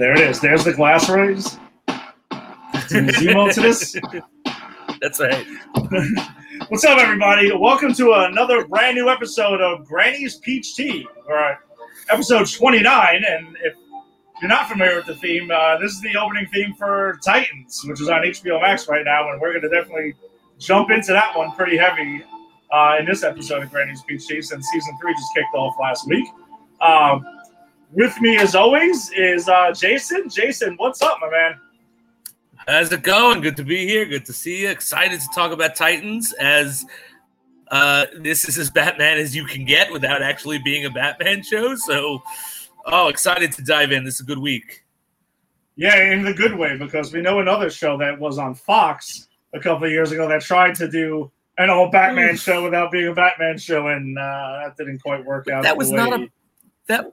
there it is. There's the glass rays. Zemo to this. That's right. What's up, everybody? Welcome to another brand new episode of Granny's Peach Tea, or episode 29. And if you're not familiar with the theme, uh, this is the opening theme for Titans, which is on HBO Max right now, and we're going to definitely jump into that one pretty heavy uh, in this episode of Granny's Peach Tea since season three just kicked off last week. Um, with me, as always, is uh, Jason. Jason, what's up, my man? How's it going? Good to be here. Good to see you. Excited to talk about Titans as uh, this is as Batman as you can get without actually being a Batman show. So, oh, excited to dive in. This is a good week. Yeah, in the good way because we know another show that was on Fox a couple of years ago that tried to do an old Batman show without being a Batman show, and uh, that didn't quite work out. That was not a that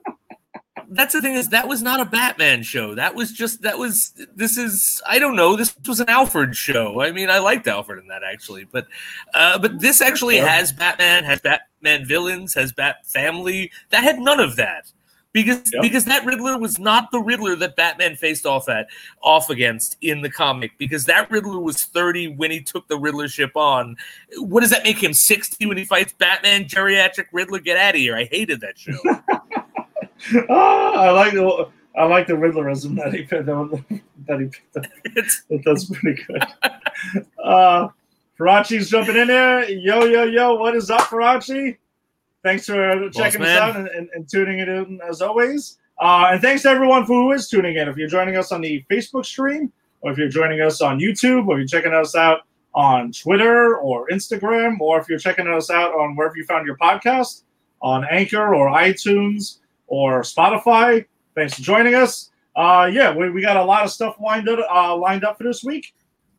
that's the thing is that was not a Batman show. That was just that was this is I don't know. This was an Alfred show. I mean, I liked Alfred in that actually, but uh, but this actually has Batman, has Batman villains, has Bat family. That had none of that because yep. because that Riddler was not the Riddler that Batman faced off at off against in the comic because that Riddler was 30 when he took the Riddler ship on. What does that make him 60 when he fights Batman geriatric Riddler? Get out of here. I hated that show. oh, I like the I like the Riddlerism that he picked that he picked up. That's pretty good. Uh Farachi's jumping in there. Yo, yo, yo, what is up, Farachi? Thanks for checking us out and, and, and, tuning it in as always. Uh, and thanks to everyone who is tuning in. If you're joining us on the Facebook stream, or if you're joining us on YouTube, or you're checking us out on Twitter or Instagram, or if you're checking us out on wherever you found your podcast, on Anchor or iTunes or Spotify. Thanks for joining us. Uh, yeah, we, we got a lot of stuff lined up, uh, lined up for this week.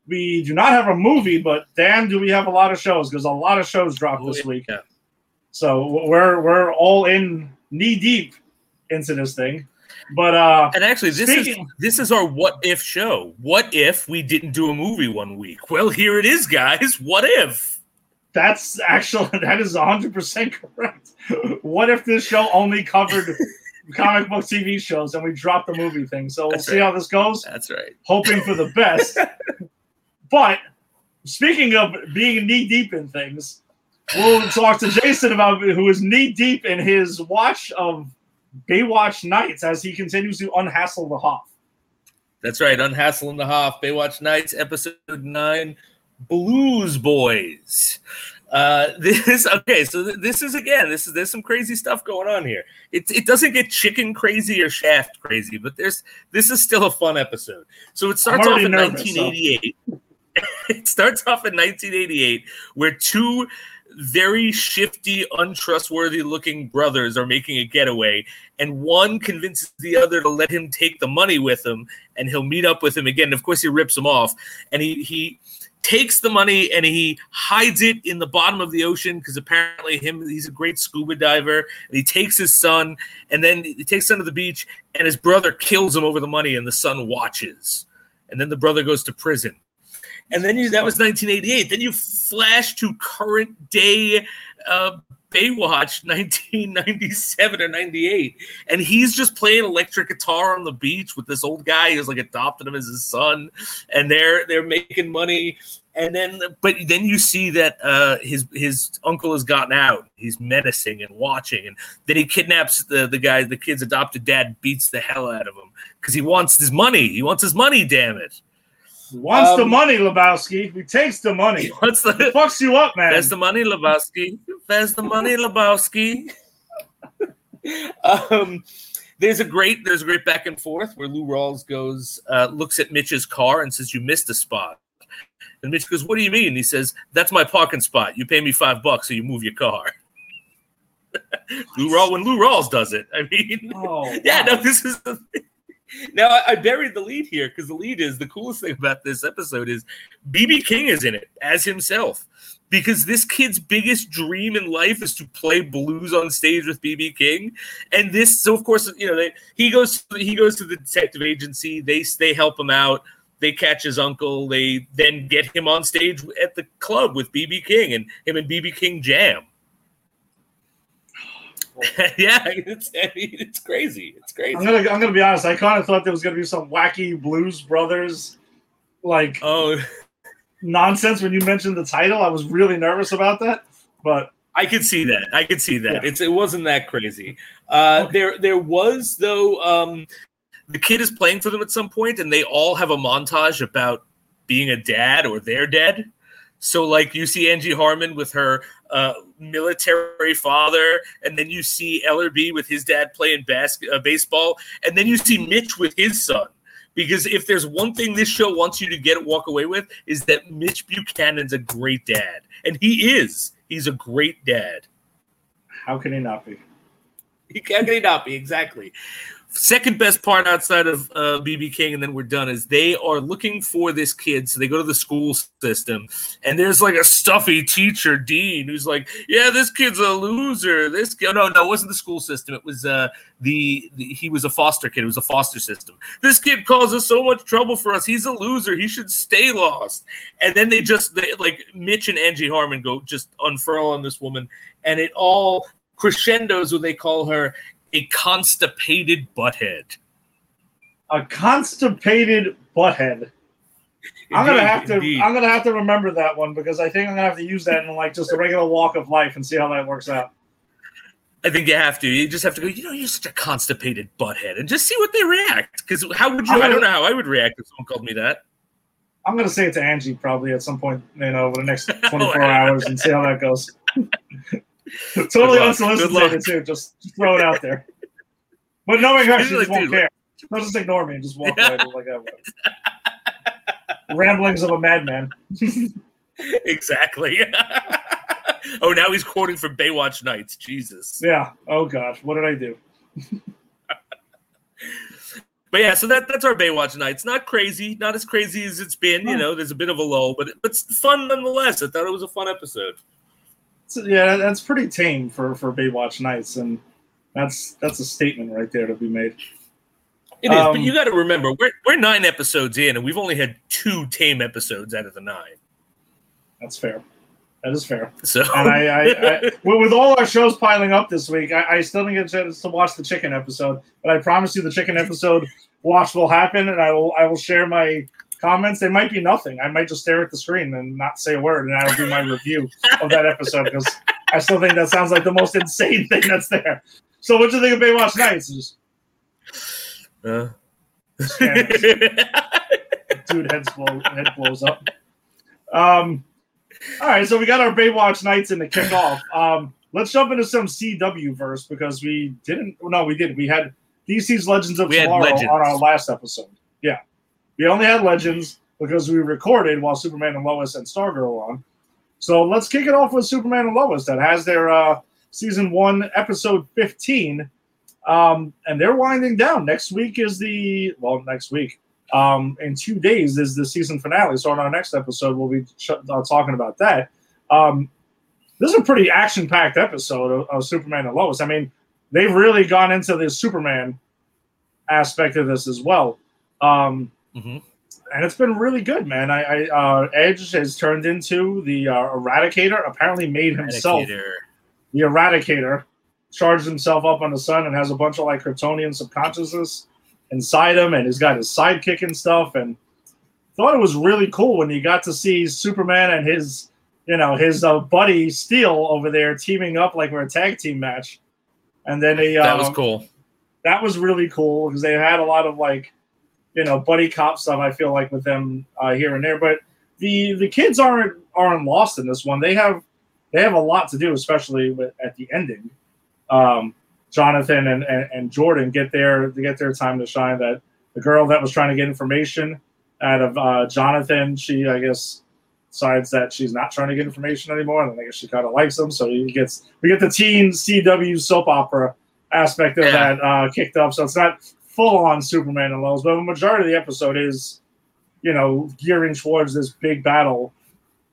We do not have a movie, but damn, do we have a lot of shows because a lot of shows dropped this week. Yeah. So we're we're all in knee deep into this thing. But uh and actually this speaking, is this is our what if show. What if we didn't do a movie one week? Well, here it is, guys. What if? That's actually that is 100% correct. What if this show only covered comic book TV shows and we dropped the movie thing? So we'll That's see right. how this goes. That's right. Hoping for the best. but speaking of being knee deep in things, we'll talk to Jason about who is knee deep in his watch of Baywatch Nights as he continues to unhassle the Hoff. That's right, unhassling the Hoff. Baywatch Nights, episode nine, Blues Boys. Uh, this okay, so th- this is again, this is there's some crazy stuff going on here. It it doesn't get chicken crazy or shaft crazy, but there's this is still a fun episode. So it starts off in nervous, 1988. So. it starts off in 1988 where two very shifty, untrustworthy looking brothers are making a getaway, and one convinces the other to let him take the money with him, and he'll meet up with him again. Of course, he rips him off, and he he takes the money and he hides it in the bottom of the ocean because apparently him he's a great scuba diver and he takes his son and then he takes son to the beach and his brother kills him over the money and the son watches and then the brother goes to prison and then you that was 1988. Then you flash to current day uh, Baywatch 1997 or 98, and he's just playing electric guitar on the beach with this old guy who's like adopted him as his son, and they're they're making money. And then, but then you see that uh, his his uncle has gotten out. He's menacing and watching, and then he kidnaps the the guy. The kid's adopted dad beats the hell out of him because he wants his money. He wants his money. Damn it! Wants um, the money, Lebowski. He takes the money. What's the he fucks you up, man? There's the money, Lebowski. There's the money, Lebowski. um, there's a great there's a great back and forth where Lou Rawls goes uh, looks at Mitch's car and says, "You missed a spot." And Mitch goes, "What do you mean?" He says, "That's my parking spot. You pay me five bucks, so you move your car." Lou Rawls when Lou Rawls does it. I mean, oh, yeah, wow. no, this is. The now I, I, buried the lead here because the lead is the coolest thing about this episode is BB King is in it as himself. Because this kid's biggest dream in life is to play blues on stage with BB King, and this so of course you know they, he goes he goes to the detective agency. They they help him out. They catch his uncle. They then get him on stage at the club with BB King and him and BB King jam. Beautiful. yeah, it's I mean, it's crazy. It's crazy. I'm gonna I'm gonna be honest. I kind of thought there was gonna be some wacky Blues Brothers like oh nonsense when you mentioned the title. I was really nervous about that, but I could see that. I could see that. Yeah. It's it wasn't that crazy. Uh, okay. There there was though. Um, the kid is playing for them at some point, and they all have a montage about being a dad or their dad. So, like, you see Angie Harmon with her uh, military father, and then you see Ellerbee with his dad playing bas- uh, baseball, and then you see Mitch with his son. Because if there's one thing this show wants you to get walk away with, is that Mitch Buchanan's a great dad, and he is. He's a great dad. How can he not be? He, how can he not be? Exactly. Second best part outside of BB uh, King, and then we're done, is they are looking for this kid. So they go to the school system, and there's like a stuffy teacher, Dean, who's like, "Yeah, this kid's a loser. This kid, no, no, it wasn't the school system. It was uh, the, the he was a foster kid. It was a foster system. This kid causes so much trouble for us. He's a loser. He should stay lost." And then they just they, like Mitch and Angie Harmon go just unfurl on this woman, and it all crescendos when they call her a constipated butthead. A constipated butthead. I'm gonna have to. Indeed. I'm gonna have to remember that one because I think I'm gonna have to use that in like just a regular walk of life and see how that works out. I think you have to. You just have to go. You know, you're such a constipated butthead, and just see what they react. Because how would you? Gonna, I don't know how I would react if someone called me that. I'm gonna say it to Angie probably at some point, you know, over the next 24 hours and see how that goes. totally unsolicited too. Just, throw it out there. But knowing her, she just won't care. She'll just ignore me and just walk away like that. Ramblings of a madman. exactly. oh, now he's quoting from Baywatch Nights. Jesus. Yeah. Oh gosh, what did I do? but yeah, so that that's our Baywatch Nights. Not crazy, not as crazy as it's been. You know, there's a bit of a lull, but it's fun nonetheless. I thought it was a fun episode yeah, that's pretty tame for for Baywatch Nights, and that's that's a statement right there to be made. It is, um, but you got to remember we're we're nine episodes in, and we've only had two tame episodes out of the nine. That's fair. That is fair. So, and I, I, I with all our shows piling up this week, I, I, still didn't get a chance to watch the chicken episode. But I promise you, the chicken episode watch will happen, and I will I will share my comments. They might be nothing. I might just stare at the screen and not say a word, and that'll be my review of that episode because I still think that sounds like the most insane thing that's there. So, what do you think of Baywatch Nights? Just, uh. dude, head, blow, head blows up. Um, all right, so we got our Baywatch Nights in the kickoff. Um, let's jump into some CW verse because we didn't. No, we did. We had DC's Legends of we Tomorrow on our last episode. We only had Legends because we recorded while Superman and Lois and Stargirl on. So let's kick it off with Superman and Lois that has their uh, season one, episode 15. Um, and they're winding down. Next week is the, well, next week. Um, in two days is the season finale. So on our next episode, we'll be ch- uh, talking about that. Um, this is a pretty action packed episode of, of Superman and Lois. I mean, they've really gone into the Superman aspect of this as well. Um, Mm-hmm. And it's been really good, man. I, I uh, Edge has turned into the uh, Eradicator. Apparently, made himself the Eradicator. Charged himself up on the sun and has a bunch of like Kryptonian subconsciousness inside him, and he's got his sidekick and stuff. And thought it was really cool when you got to see Superman and his, you know, his uh, buddy Steel over there teaming up like we're a tag team match. And then he, that was um, cool. That was really cool because they had a lot of like you know buddy cop stuff. I feel like with them uh, here and there, but the the kids aren't aren't lost in this one. They have they have a lot to do, especially with, at the ending. Um, Jonathan and, and, and Jordan get their to get their time to shine. That the girl that was trying to get information out of uh, Jonathan, she I guess decides that she's not trying to get information anymore, and I guess she kind of likes him. So he gets we get the teen CW soap opera aspect of yeah. that uh, kicked up. So it's not full on Superman and Lois, but the majority of the episode is, you know, gearing towards this big battle,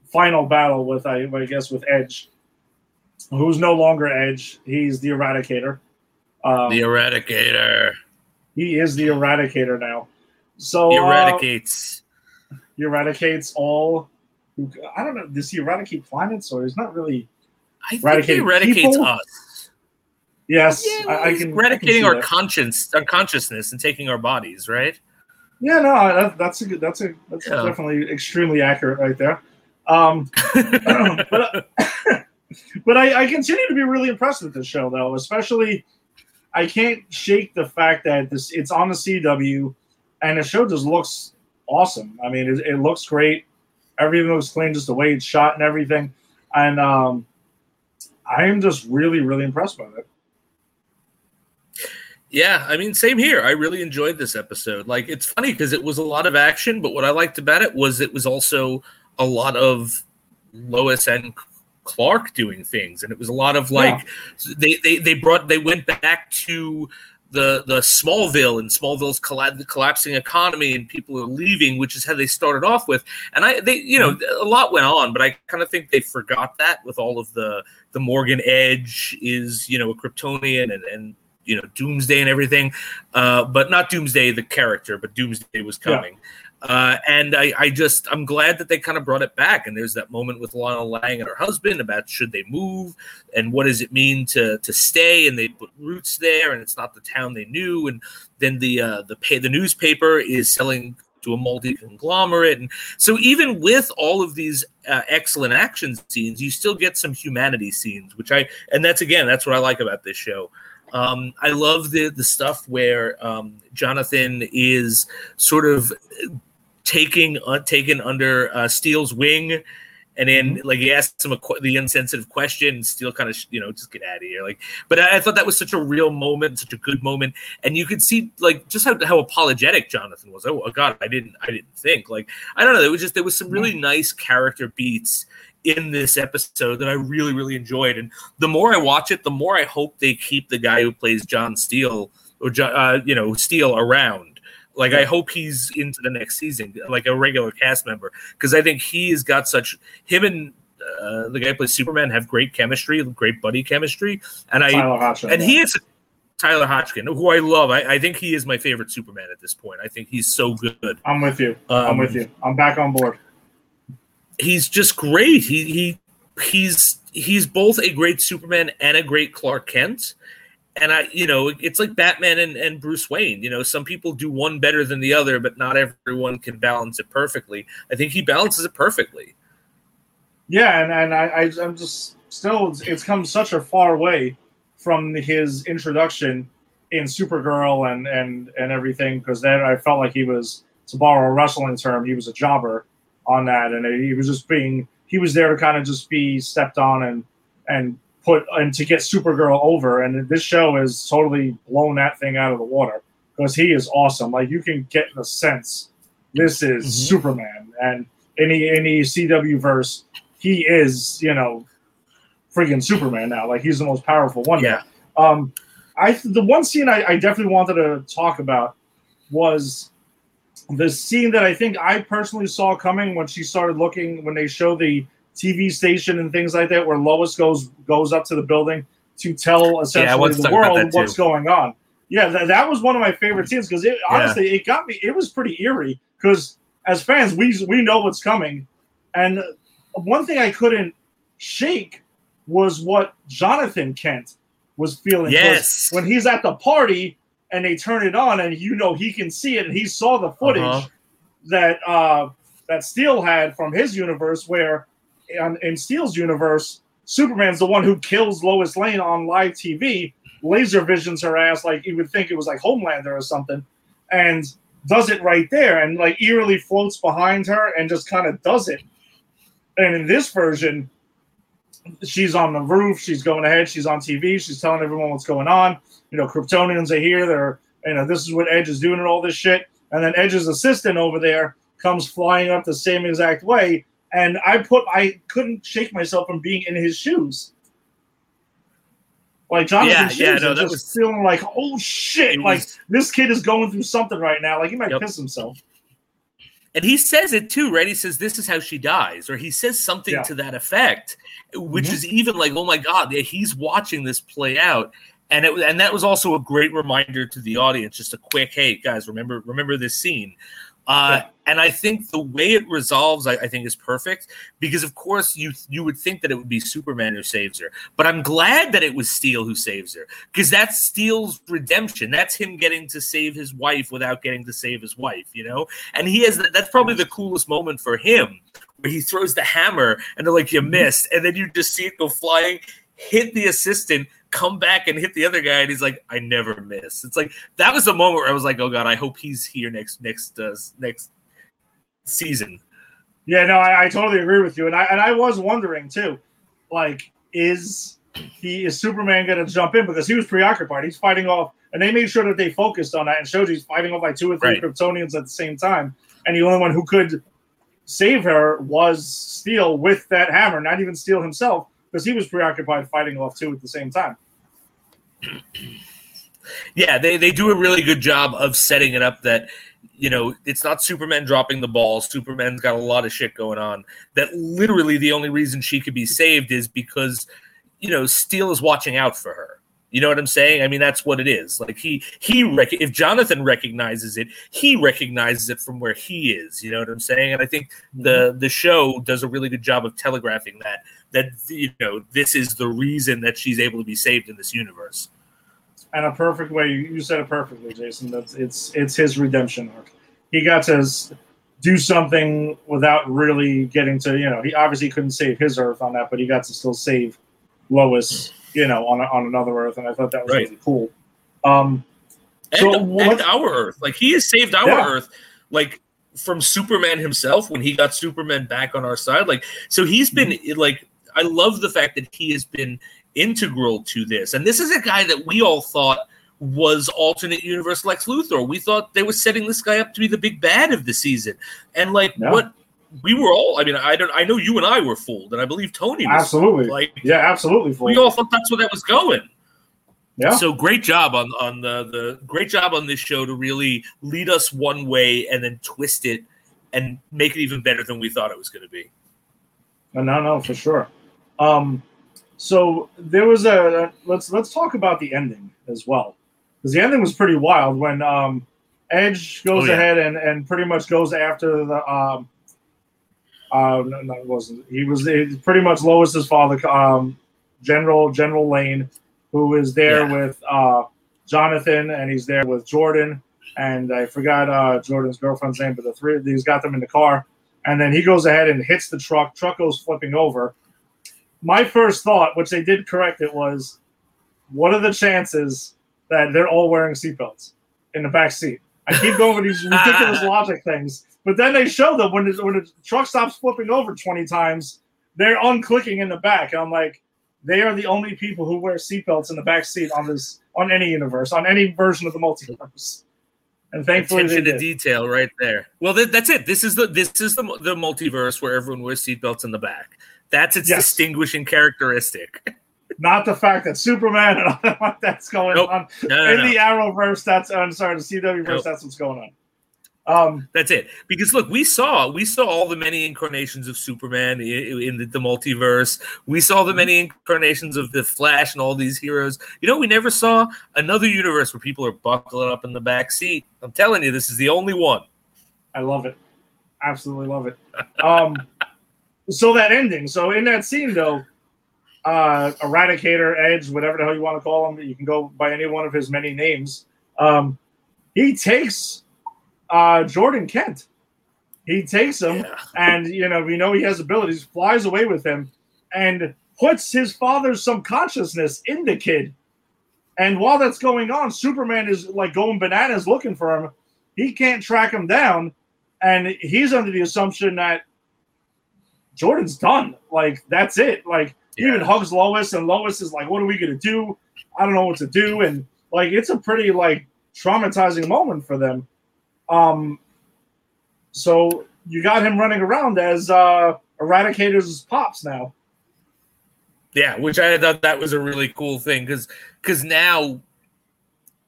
final battle with I, I guess with Edge, who's no longer Edge. He's the Eradicator. Um, the Eradicator. He is the Eradicator now. So he eradicates. Uh, he eradicates all. I don't know. Does he eradicate planets, or he's not really? I think he eradicates people? us. Yes, Yeah, I, I can eradicating I our can see that. conscience, our consciousness, and taking our bodies, right? Yeah, no, that, that's a good. That's a that's Yeah. definitely extremely accurate right there. Um, but but I, I continue to be really impressed with this show, though. Especially, I can't shake the fact that this it's on the CW, and the show just looks awesome. I mean, it, it looks great. Everything looks clean, just the way it's shot and everything. And um, I am just really, really impressed by it. Yeah, I mean, same here. I really enjoyed this episode. Like, it's funny because it was a lot of action, but what I liked about it was it was also a lot of Lois and Clark doing things, and it was a lot of like they, they they brought they went back to the the Smallville and Smallville's colla- the collapsing economy and people are leaving, which is how they started off with. And I they you know mm-hmm. a lot went on, but I kind of think they forgot that with all of the the Morgan Edge is you know a Kryptonian and and you know Doomsday and everything, uh, but not Doomsday the character, but Doomsday was Yeah. coming. Uh, and I, I just I'm glad that they kind of brought it back. And there's that moment with Lana Lang and her husband about should they move and what does it mean to to stay? And they put roots there, and it's not the town they knew. And then the uh, the pay, the newspaper is selling to a multi conglomerate, and so even with all of these uh, excellent action scenes, you still get some humanity scenes, which I and that's again that's what I like about this show. Um, I love the the stuff where um, Jonathan is sort of taking uh, taken under uh, Steel's wing, and then like he asks him a qu- the insensitive question, and Steele kind of you know just get out of here. Like, but I, I thought that was such a real moment, such a good moment, and you could see like just how, how apologetic Jonathan was. Oh, God, I didn't I didn't think like I don't know. There was just there was some really nice character beats in this episode that I really really enjoyed, and the more I watch it, the more I hope they keep the guy who plays John Steel or uh, you know Steel around. Like I hope he's into the next season, like a regular cast member, because I think he has got such him and uh, the guy who plays Superman have great chemistry, great buddy chemistry, and I Tyler Hoechlin. and he is Tyler Hoechlin, who I love. I, I think he is my favorite Superman at this point. I think he's so good. I'm with you. I'm Um, with you. I'm back on board. He's just great. He he he's he's both a great Superman and a great Clark Kent. And I, you know, it's like Batman and, and Bruce Wayne. You know, some people do one better than the other, but not everyone can balance it perfectly. I think he balances it perfectly. Yeah, and, and I, I I'm just still it's, it's come such a far way from his introduction in Supergirl and and and everything because then I felt like he was to borrow a wrestling term he was a jobber on that and he was just being he was there to kind of just be stepped on and and put and to get Supergirl over and this show has totally blown that thing out of the water because he is awesome like you can get the sense this is Mhm. Superman and any any CW verse he is, you know, freaking Superman now. Like he's the most powerful one. Yeah. Um, I the one scene I, I definitely wanted to talk about was the scene that I think I personally saw coming when she started looking when they show the TV station and things like that, where Lois goes goes up to the building to tell essentially to the world what's going on. Yeah, that, that was one of my favorite scenes because it Yeah. honestly it got me. It was pretty eerie because as fans we we know what's coming, and one thing I couldn't shake was what Jonathan Kent was feeling. Yes. When he's at the party and they turn it on and you know he can see it and he saw the footage Uh-huh. that uh, that Steel had from his universe where in, in Steel's universe, Superman's the one who kills Lois Lane on live TV, laser visions her ass like you would think it was like Homelander or something, and does it right there and like eerily floats behind her and just kind of does it. And in this version, she's on the roof, she's going ahead, she's on TV, she's telling everyone what's going on. You know, Kryptonians are here, they're you know, this is what Edge is doing and all this shit. And then Edge's assistant over there comes flying up the same exact way. And I put I couldn't shake myself from being in his shoes. Like Jonathan's Yeah, yeah, shoes no, that just was- feeling like, oh shit, like was- this kid is going through something right now. Like he might Yep. piss himself. And he says it too, right? He says, This is how she dies, or he says something Yeah. to that effect, which Mhm. is even like, Oh my God, yeah, he's watching this play out. And it and that was also a great reminder to the audience, just a quick, hey guys, remember remember this scene. Uh, yeah. And I think the way it resolves, I, I, think, is perfect because, of course, you you would think that it would be Superman who saves her, but I'm glad that it was Steel who saves her because that's Steel's redemption. That's him getting to save his wife without getting to save his wife, you know. And he has that's probably the coolest moment for him where he throws the hammer and they're like, "You missed," and then you just see it go flying, hit the assistant, come back and hit the other guy, and he's like, "I never miss." It's like that was the moment where I was like, "Oh God, I hope he's here next next uh, next season." Yeah, no, I, I totally agree with you, and I and I was wondering too, like, is he is Superman going to jump in because he was preoccupied? He's fighting off, and they made sure that they focused on that and showed he's fighting off like two or three right. Kryptonians at the same time, and the only one who could save her was Steel with that hammer, not even Steel himself because he was preoccupied fighting off two at the same time. Yeah, they, they do a really good job of setting it up that, you know, it's not Superman dropping the ball. Superman's got a lot of shit going on. That literally the only reason she could be saved is because, you know, Steel is watching out for her. You know what I'm saying? I mean, that's what it is. Like he he rec- if Jonathan recognizes it, he recognizes it from where he is. You know what I'm saying? And I think the mm-hmm. the show does a really good job of telegraphing that that you know this is the reason that she's able to be saved in this universe. And a perfect way you said it perfectly, Jason. That's it's it's his redemption arc. He got to do something without really getting to you know he obviously couldn't save his Earth on that, but he got to still save Lois you know, on on another Earth, and I thought that was right. really cool. Um, and, so and our Earth, like he has saved our yeah. Earth, like from Superman himself when he got Superman back on our side. Like, so he's been mm-hmm. like, I love the fact that he has been integral to this, and this is a guy that we all thought was alternate universe Lex Luthor. We thought they were setting this guy up to be the big bad of the season, and like yeah. what we were all. I mean, I don't. I know you and I were fooled, and I believe Tony. was Absolutely, like yeah, absolutely fooled. We all thought that's where that was going. Yeah. So great job on on the the great job on this show to really lead us one way and then twist it and make it even better than we thought it was going to be. No, no, for sure. Um, so there was a let's let's talk about the ending as well because the ending was pretty wild when um, Edge goes oh, yeah. ahead and and pretty much goes after the um, uh, no, no, it wasn't. He was pretty much Lois's father, um, General General Lane, who is there yeah. with uh, Jonathan, and he's there with Jordan, and I forgot uh, Jordan's girlfriend's name, but the three he's got them in the car, and then he goes ahead and hits the truck. Truck goes flipping over. My first thought, which they did correct it, was, what are the chances that they're all wearing seatbelts in the back seat? I keep going with these ridiculous logic things but then they show them when the, when the truck stops flipping over 20 times, they're unclicking in the back. And I'm like, they are the only people who wear seatbelts in the back seat on this on any universe, on any version of the multiverse. And thankfully, attention to detail right there. Well, th- that's it. This is the this is the the multiverse where everyone wears seatbelts in the back. That's its yes. distinguishing characteristic. Not the fact that Superman and all that's going nope. on no, no, in no. the Arrowverse. That's I'm sorry, the CW verse. Nope. That's what's going on. Um, That's it. Because look, we saw we saw all the many incarnations of Superman in, in the, the, multiverse. We saw the many incarnations of the Flash and all these heroes. You know, we never saw another universe where people are buckling up in the back seat. I'm telling you, this is the only one. I love it. Absolutely love it. Um, so that ending. So in that scene, though, uh, Eradicator, Edge, whatever the hell you want to call him, you can go by any one of his many names. Um, he takes uh, Jordan Kent. He takes him, yeah. and you know we know he has abilities. Flies away with him, and puts his father's subconsciousness in the kid. And while that's going on, Superman is like going bananas looking for him. He can't track him down, and he's under the assumption that Jordan's done. Like that's it. Like yeah. he even hugs Lois, and Lois is like, "What are we gonna do? I don't know what to do." And like it's a pretty like traumatizing moment for them. Um, so you got him running around as uh, Eradicator's pops now. Yeah, which I thought that was a really cool thing because because now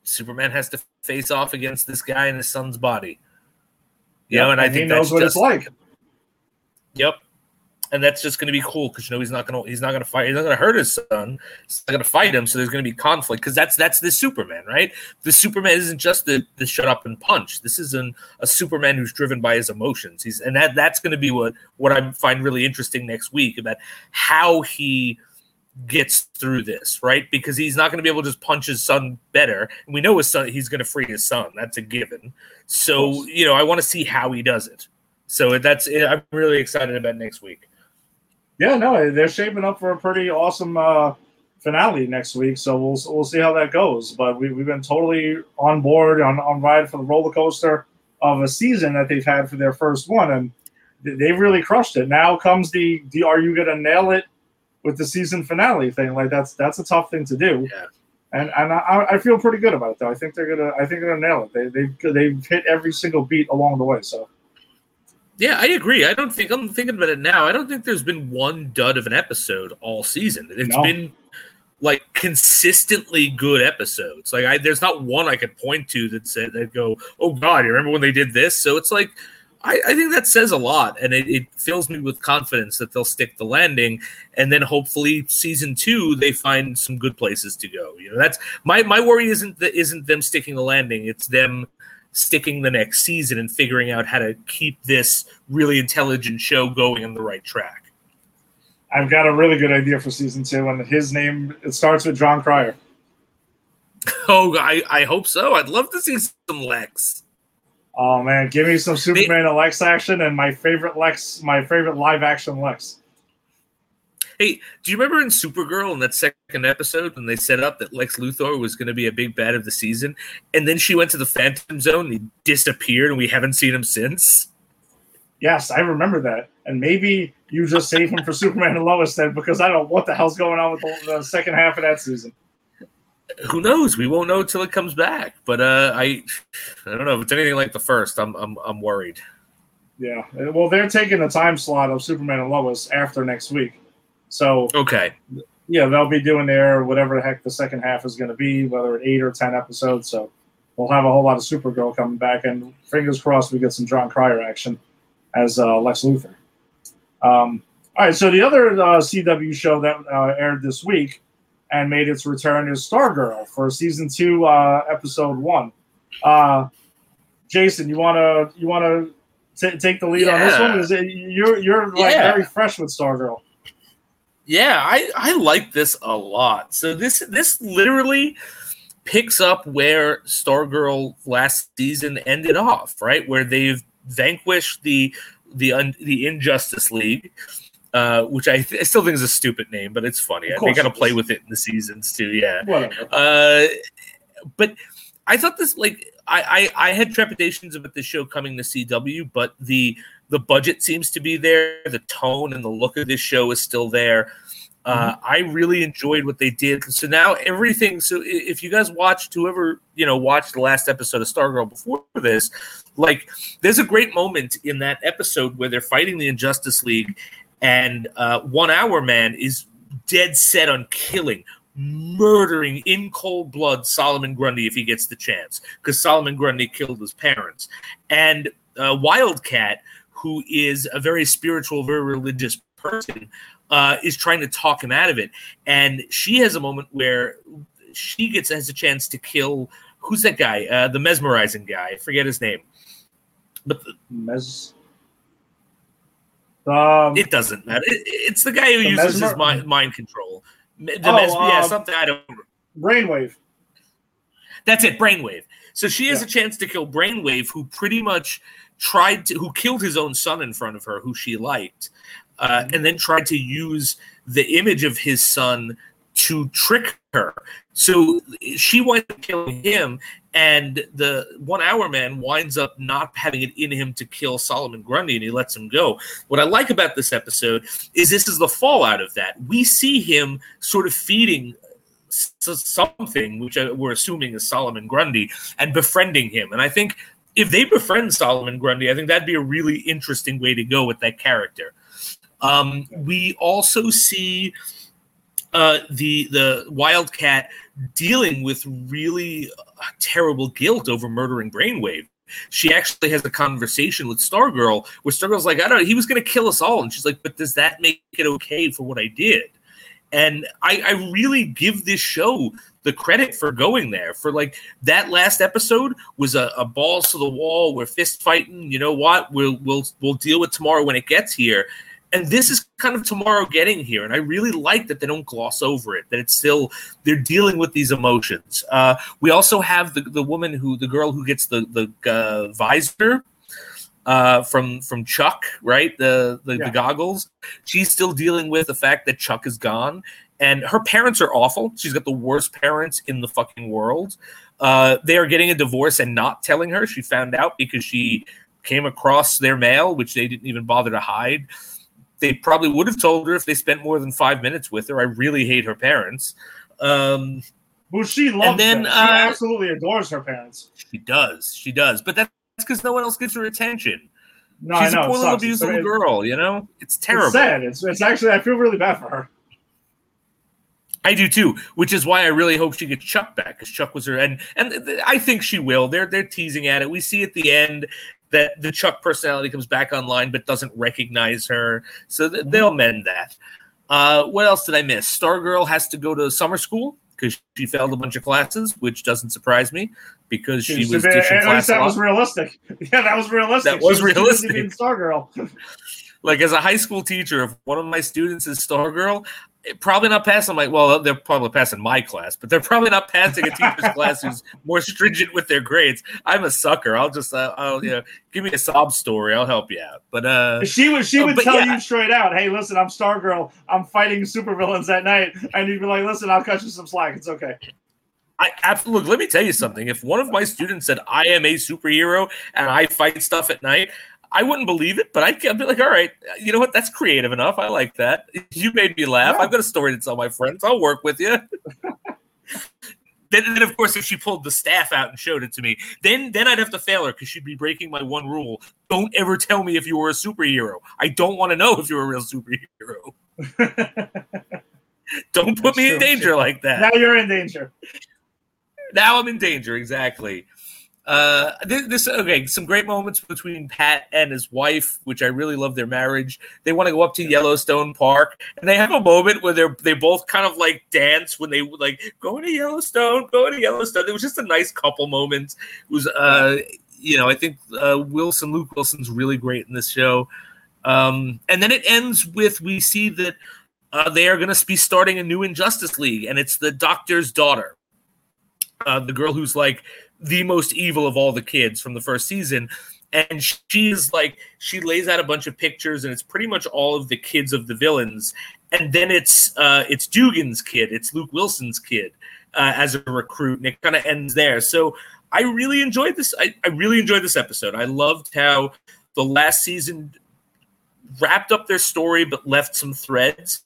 Superman has to face off against this guy in his son's body. You yep, know, and, and I think he knows what just, it's like. Yep. And that's just going to be cool because you know he's not going to he's not going to fight he's not going to hurt his son. He's not going to fight him so there's going to be conflict because that's that's the superman right? The superman isn't just the, the shut up and punch. This is an, a superman who's driven by his emotions. He's and that that's going to be what what i find really interesting next week about how he gets through this right? Because he's not going to be able to just punch his son better. And we know his son he's going to free his son. That's a given. So you know i want to see how he does it. So that's i'm really excited about next week yeah, no, they're shaping up for a pretty awesome uh, finale next week. So we'll we'll see how that goes. But we, we've been totally on board on on ride for the roller coaster of a season that they've had for their first one, and they've really crushed it. Now comes the the are you gonna nail it with the season finale thing? Like that's that's a tough thing to do. Yeah. And and I, I feel pretty good about it though. I think they're gonna I think they're gonna nail it. They they they've hit every single beat along the way. So yeah, I agree. I don't think I'm thinking about it now. I don't think there's been one dud of an episode all season. It's no. been like consistently good episodes. Like I there's not one I could point to that said that go, oh God, you remember when they did this? So it's like I, I think that says a lot and it, it, fills me with confidence that they'll stick the landing and then hopefully season two they find some good places to go. You know, that's my my worry isn't that isn't them sticking the landing, it's them sticking the next season and figuring out how to keep this really intelligent show going on the right track. I've got a really good idea for season two, and his name it starts with Jon Cryer. Oh, I, I hope so. I'd love to see some Lex. Oh man, give me some Superman they, and Lex action, and my favorite Lex, my favorite live action Lex. Hey, do you remember in Supergirl in that second episode when they set up that Lex Luthor was going to be a big bad of the season, and then she went to the Phantom Zone and he disappeared, and we haven't seen him since? Yes, I remember that. And maybe you just save him for Superman and Lois then, because I don't know what the hell's going on with the, the second half of that season. Who knows? We won't know until it comes back. But uh, I, I don't know if it's anything like the first. I'm, I'm, I'm worried. Yeah. Well, they're taking the time slot of Superman and Lois after next week. So okay, yeah, they'll be doing their whatever the heck the second half is going to be, whether it's eight or ten episodes. So we'll have a whole lot of Supergirl coming back, and fingers crossed we get some Jon Cryer action as uh, Lex Luthor. Um, all right, so the other uh, CW show that uh, aired this week and made its return is Stargirl for season two, uh, episode one. Uh, Jason, you wanna you wanna t- take the lead yeah. on this one? Is it you're you're like yeah. very fresh with Stargirl? Yeah, I I like this a lot. So this this literally picks up where Stargirl last season ended off, right? Where they've vanquished the the the Injustice League, uh, which I, th- I, still think is a stupid name, but it's funny. They got to play with it in the seasons too. Yeah. Uh, but I thought this like I, I I had trepidations about the show coming to CW, but the the budget seems to be there. The tone and the look of this show is still there. Uh, mm-hmm. I really enjoyed what they did. So now everything. So if you guys watched, whoever you know watched the last episode of Stargirl before this, like there's a great moment in that episode where they're fighting the Injustice League, and uh, One Hour Man is dead set on killing, murdering in cold blood Solomon Grundy if he gets the chance, because Solomon Grundy killed his parents, and uh, Wildcat who is a very spiritual, very religious person, uh, is trying to talk him out of it. And she has a moment where she gets has a chance to kill who's that guy? Uh, the mesmerizing guy. I forget his name. But the, Mes. Um, it doesn't matter. It, it's the guy who the uses mesmer- his mind, mind control. The oh, mes- yeah, something I don't. Brainwave. That's it, Brainwave. So she has yeah. a chance to kill Brainwave, who pretty much tried to, who killed his own son in front of her, who she liked, uh, mm-hmm. and then tried to use the image of his son to trick her. So she winds up killing him, and the one hour man winds up not having it in him to kill Solomon Grundy, and he lets him go. What I like about this episode is this is the fallout of that. We see him sort of feeding something, which we're assuming is Solomon Grundy, and befriending him. And I think if they befriend Solomon Grundy, I think that'd be a really interesting way to go with that character. Um, we also see uh, the the Wildcat dealing with really uh, terrible guilt over murdering Brainwave. she actually has a conversation with Stargirl where Stargirl's like, I don't know, he was going to kill us all. And she's like, but does that make it okay for what I did? And I, I really give this show the credit for going there. For like that last episode was a, a balls to the wall. We're fist fighting. You know what? We'll we'll we'll deal with tomorrow when it gets here and this is kind of tomorrow getting here and i really like that they don't gloss over it that it's still they're dealing with these emotions uh, we also have the, the woman who the girl who gets the the uh, visor uh, from from chuck right the the, yeah. the goggles she's still dealing with the fact that chuck is gone and her parents are awful she's got the worst parents in the fucking world uh, they are getting a divorce and not telling her she found out because she came across their mail which they didn't even bother to hide they probably would have told her if they spent more than five minutes with her. I really hate her parents. Um, well, she loves and then, them. She uh, absolutely adores her parents. She does. She does. But that's because no one else gives her attention. No, She's I know, a poor little abused little girl, you know? It's terrible. It's sad. It's, it's actually, I feel really bad for her. I do too, which is why I really hope she gets Chuck back because Chuck was her, and and I think she will. They're they're teasing at it. We see at the end that the Chuck personality comes back online but doesn't recognize her. So th- they'll mend that. Uh, what else did I miss? Stargirl has to go to summer school because she failed a bunch of classes, which doesn't surprise me because she, she was teaching class. That was realistic. Yeah, that was realistic. That was, was realistic. Stargirl. like as a high school teacher, if one of my students is Stargirl, probably not passing I'm like, well they're probably passing my class but they're probably not passing a teacher's class who's more stringent with their grades. I'm a sucker. I'll just uh, i'll you know give me a sob story. I'll help you out. But uh she would she uh, would tell yeah. you straight out hey listen i'm stargirl. I'm fighting supervillains at night. And you'd be like listen i'll cut you some slack. It's okay. I absolutely look. Let me tell you something. If one of my students said I am a superhero and I fight stuff at night, I wouldn't believe it, but I'd, I'd, be like, all right, you know what? That's creative enough. I like that. You made me laugh. Yeah. I've got a story to tell my friends. I'll work with you. then, then, of course, if she pulled the staff out and showed it to me, then then I'd have to fail her because she'd be breaking my one rule: don't ever tell me if you were a superhero. I don't want to know if you're a real superhero. don't put That's me true. in danger like that. Now you're in danger. Now I'm in danger. Exactly. Uh, this, okay, some great moments between Pat and his wife, which I really love their marriage. They want to go up to Yellowstone Park, and they have a moment where they're they both kind of like dance when they like going to Yellowstone, going to Yellowstone. It was just a nice couple moments. It was, uh, you know, I think uh, Wilson, Luke Wilson's really great in this show. Um, and then it ends with we see that uh, they are going to be starting a new Injustice League, and it's the Doctor's daughter, uh, the girl who's like the most evil of all the kids from the first season. And she's like she lays out a bunch of pictures and it's pretty much all of the kids of the villains. And then it's uh it's dugan's kid. It's luke wilson's kid uh, as a recruit. And it kind of ends there. So i really enjoyed this I, I really enjoyed this episode. I loved how the last season wrapped up their story but left some threads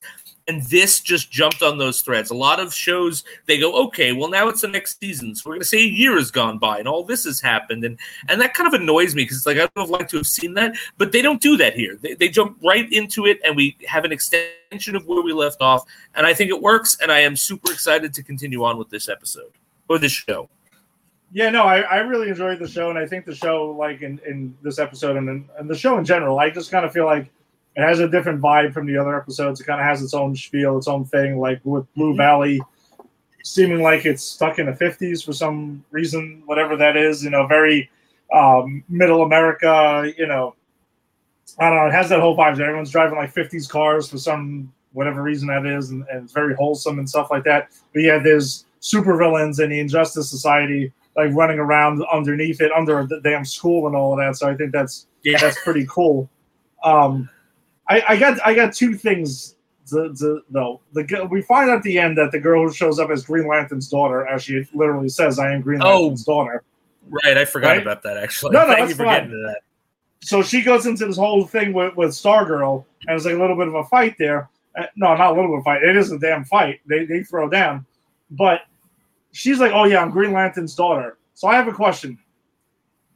and this just jumped on those threads. A lot of shows they go, okay, well now it's the next season, so we're going to say a year has gone by and all this has happened, and and that kind of annoys me because it's like I would have liked to have seen that, but they don't do that here. They, they jump right into it, and we have an extension of where we left off, and I think it works, and I am super excited to continue on with this episode or this show. Yeah, no, I, I really enjoyed the show, and I think the show, like in, in this episode and, and the show in general, I just kind of feel like it has a different vibe from the other episodes. It kind of has its own spiel, its own thing. Like with Blue mm-hmm. Valley, seeming like it's stuck in the '50s for some reason, whatever that is. You know, very um, middle America. You know, I don't know. It has that whole vibe. Everyone's driving like '50s cars for some whatever reason that is, and, and it's very wholesome and stuff like that. But yeah, there's supervillains in the Injustice Society like running around underneath it, under the damn school and all of that. So I think that's yeah. that's pretty cool. Um, I, I got I got two things to, though. The we find at the end that the girl who shows up as Green Lantern's daughter, as she literally says, "I am Green oh, Lantern's daughter." Right, I forgot right? about that. Actually, no, no, Thank you for fine. getting to that. So she goes into this whole thing with with Stargirl, and it's like a little bit of a fight there. Uh, no, not a little bit of a fight. It is a damn fight. They they throw down, but she's like, "Oh yeah, I'm Green Lantern's daughter." So I have a question.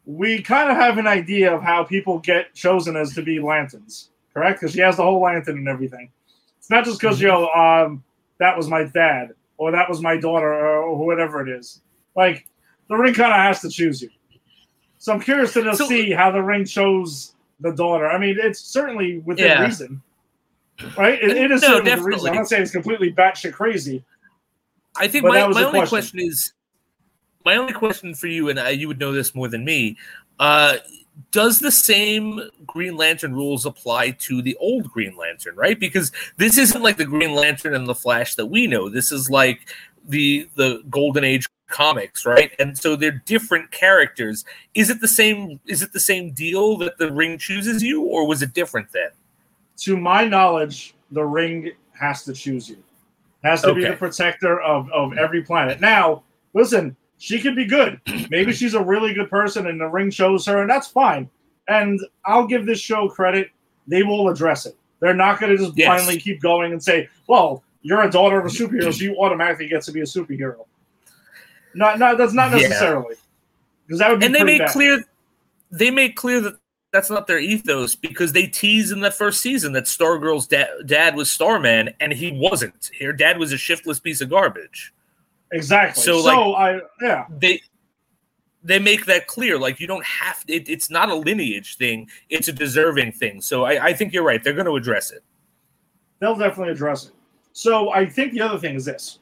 We kind of have an idea of how people get chosen as to be lanterns correct? Because she has the whole lantern and everything. It's not just because you know um, that was my dad or that was my daughter or whatever it is. Like the ring kind of has to choose you. So I'm curious to So- see how the ring chose the daughter. I mean, it's certainly within Yeah. reason, right? It, it is No, certainly within reason. I'm not saying it's completely batshit crazy. I think my, my only question. question is my only question for you, and uh, you would know this more than me. Uh, does the same Green Lantern rules apply to the old Green Lantern, right? Because this isn't like the Green Lantern and the Flash that we know. This is like the the Golden Age comics, right? And so they're different characters. Is it the same? Is it the same deal that the ring chooses you, or was it different then? To my knowledge, the ring has to choose you. Has to be the protector of, of every planet. Now, listen, she could be good. Maybe she's a really good person and the ring shows her, and that's fine. And I'll give this show credit. They will address it. They're not going to just Yes. blindly keep going and say, well, you're a daughter of a superhero, so you automatically get to be a superhero. Not, not that's not necessarily. Because that would be and they make bad. clear they make clear that that's not their ethos because they tease in the first season that Stargirl's da- dad was Starman and he wasn't. Her dad was a shiftless piece of garbage. Exactly. So, So, like- I yeah. They they make that clear. Like you don't have it, it's not a lineage thing; it's a deserving thing. So I, I think you're right. They're going to address it. They'll definitely address it. So I think the other thing is this: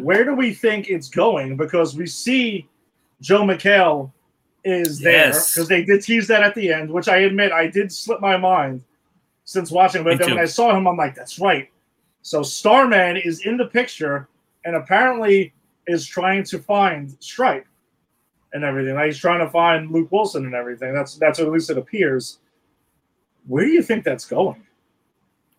where do we think it's going? Because we see Joel McHale is there Yes. because they did tease that at the end, which I admit I did slip my mind since watching. But Me then too. when I saw him, I'm like, that's right. So Starman is in the picture and apparently is trying to find Stripe and everything. Like he's trying to find Luke Wilson and everything. That's that's at least it appears. Where do you think that's going?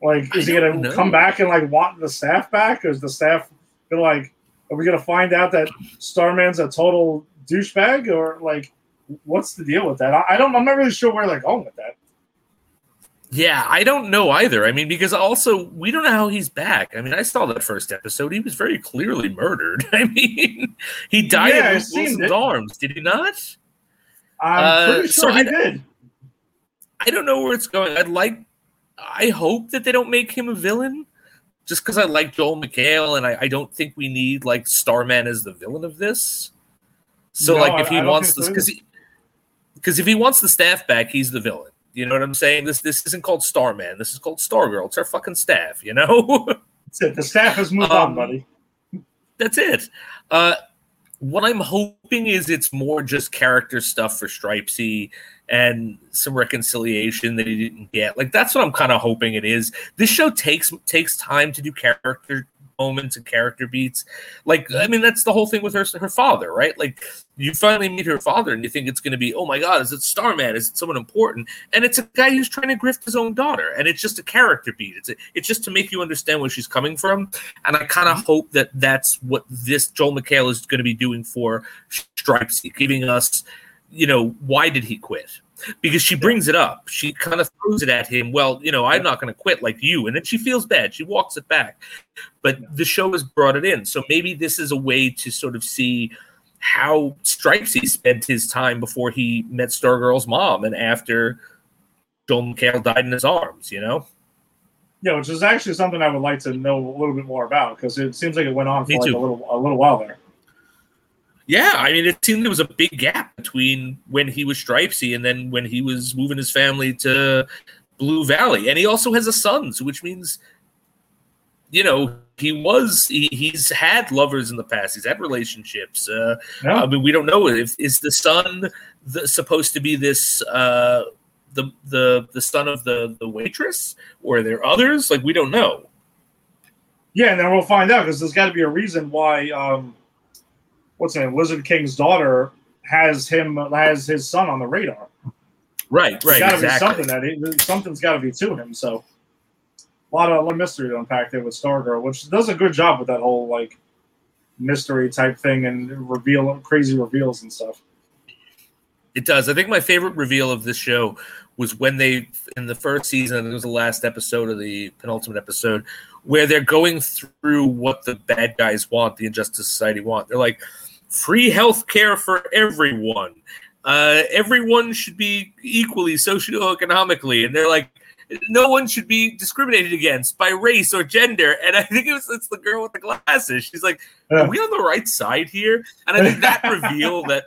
Like, is I he gonna know. come back and like want the staff back, or is the staff gonna like? Are we gonna find out that Starman's a total douchebag, or like, what's the deal with that? I, I don't. I'm not really sure where they're going with that. Yeah, I don't know either. I mean, because also we don't know how he's back. I mean, I saw that first episode; he was very clearly murdered. I mean, he died Yeah, in I Luke seen Wilson's arms, did he not? I'm Uh, pretty so sure he I- did. I don't know where it's going. I'd like, I hope that they don't make him a villain, just because I like Joel McHale, and I, I don't think we need like Starman as the villain of this. So, No, like, if he I wants this, because because if he wants the staff back, he's the villain. You know what I'm saying? This this isn't called Starman. This is called Stargirl. It's our fucking staff. You know. That's it. The staff has moved on, Um, buddy. That's it. Uh, what I'm hoping is it's more just character stuff for Stripesy and some reconciliation that he didn't get. Like that's what I'm kind of hoping it is. This show takes takes time to do character moments and character beats. Like I mean, that's the whole thing with her her father, right? Like you finally meet her father and you think it's going to be, oh my god, is it Starman? Is it someone important? And it's a guy who's trying to grift his own daughter, and it's just a character beat. It's a, it's just to make you understand where she's coming from. And I kind of mm-hmm. hope that that's what this Joel McHale is going to be doing for Stripesy, giving us, you know, why did he quit? Because she brings it up. She kind of throws it at him. Well, you know, I'm not going to quit like you. And then she feels bad. She walks it back. But the show has brought it in. So maybe this is a way to sort of see how Stripesy spent his time before he met Stargirl's mom and after Joel McHale died in his arms, you know? Yeah, which is actually something I would like to know a little bit more about because it seems like it went on for like a little a little while there. Yeah, I mean, it seemed there was a big gap between when he was Stripesy and then when he was moving his family to Blue Valley, and he also has a son, so which means, you know, he was he, he's had lovers in the past. He's had relationships. Uh, Yeah. I mean, we don't know if is the son the, supposed to be this uh, the the the son of the the waitress, or are there others? Like we don't know. Yeah, and then we'll find out because there's got to be a reason why. Um, what's name? Lizard King's daughter has him has his son on the radar. Right, There's right, got to exactly. be something that he, something's got to be to him. So a lot of, a lot of mystery to unpack there with Stargirl, which does a good job with that whole like mystery type thing and reveal crazy reveals and stuff. It does. I think my favorite reveal of this show was when they, in the first season, it was the last episode of the penultimate episode, where they're going through what the bad guys want, the Injustice Society want. They're like, free health care for everyone. Uh, everyone should be equally socioeconomically. And they're like, no one should be discriminated against by race or gender. And I think it was it's the girl with the glasses. She's like, are we on the right side here? And I think that reveal that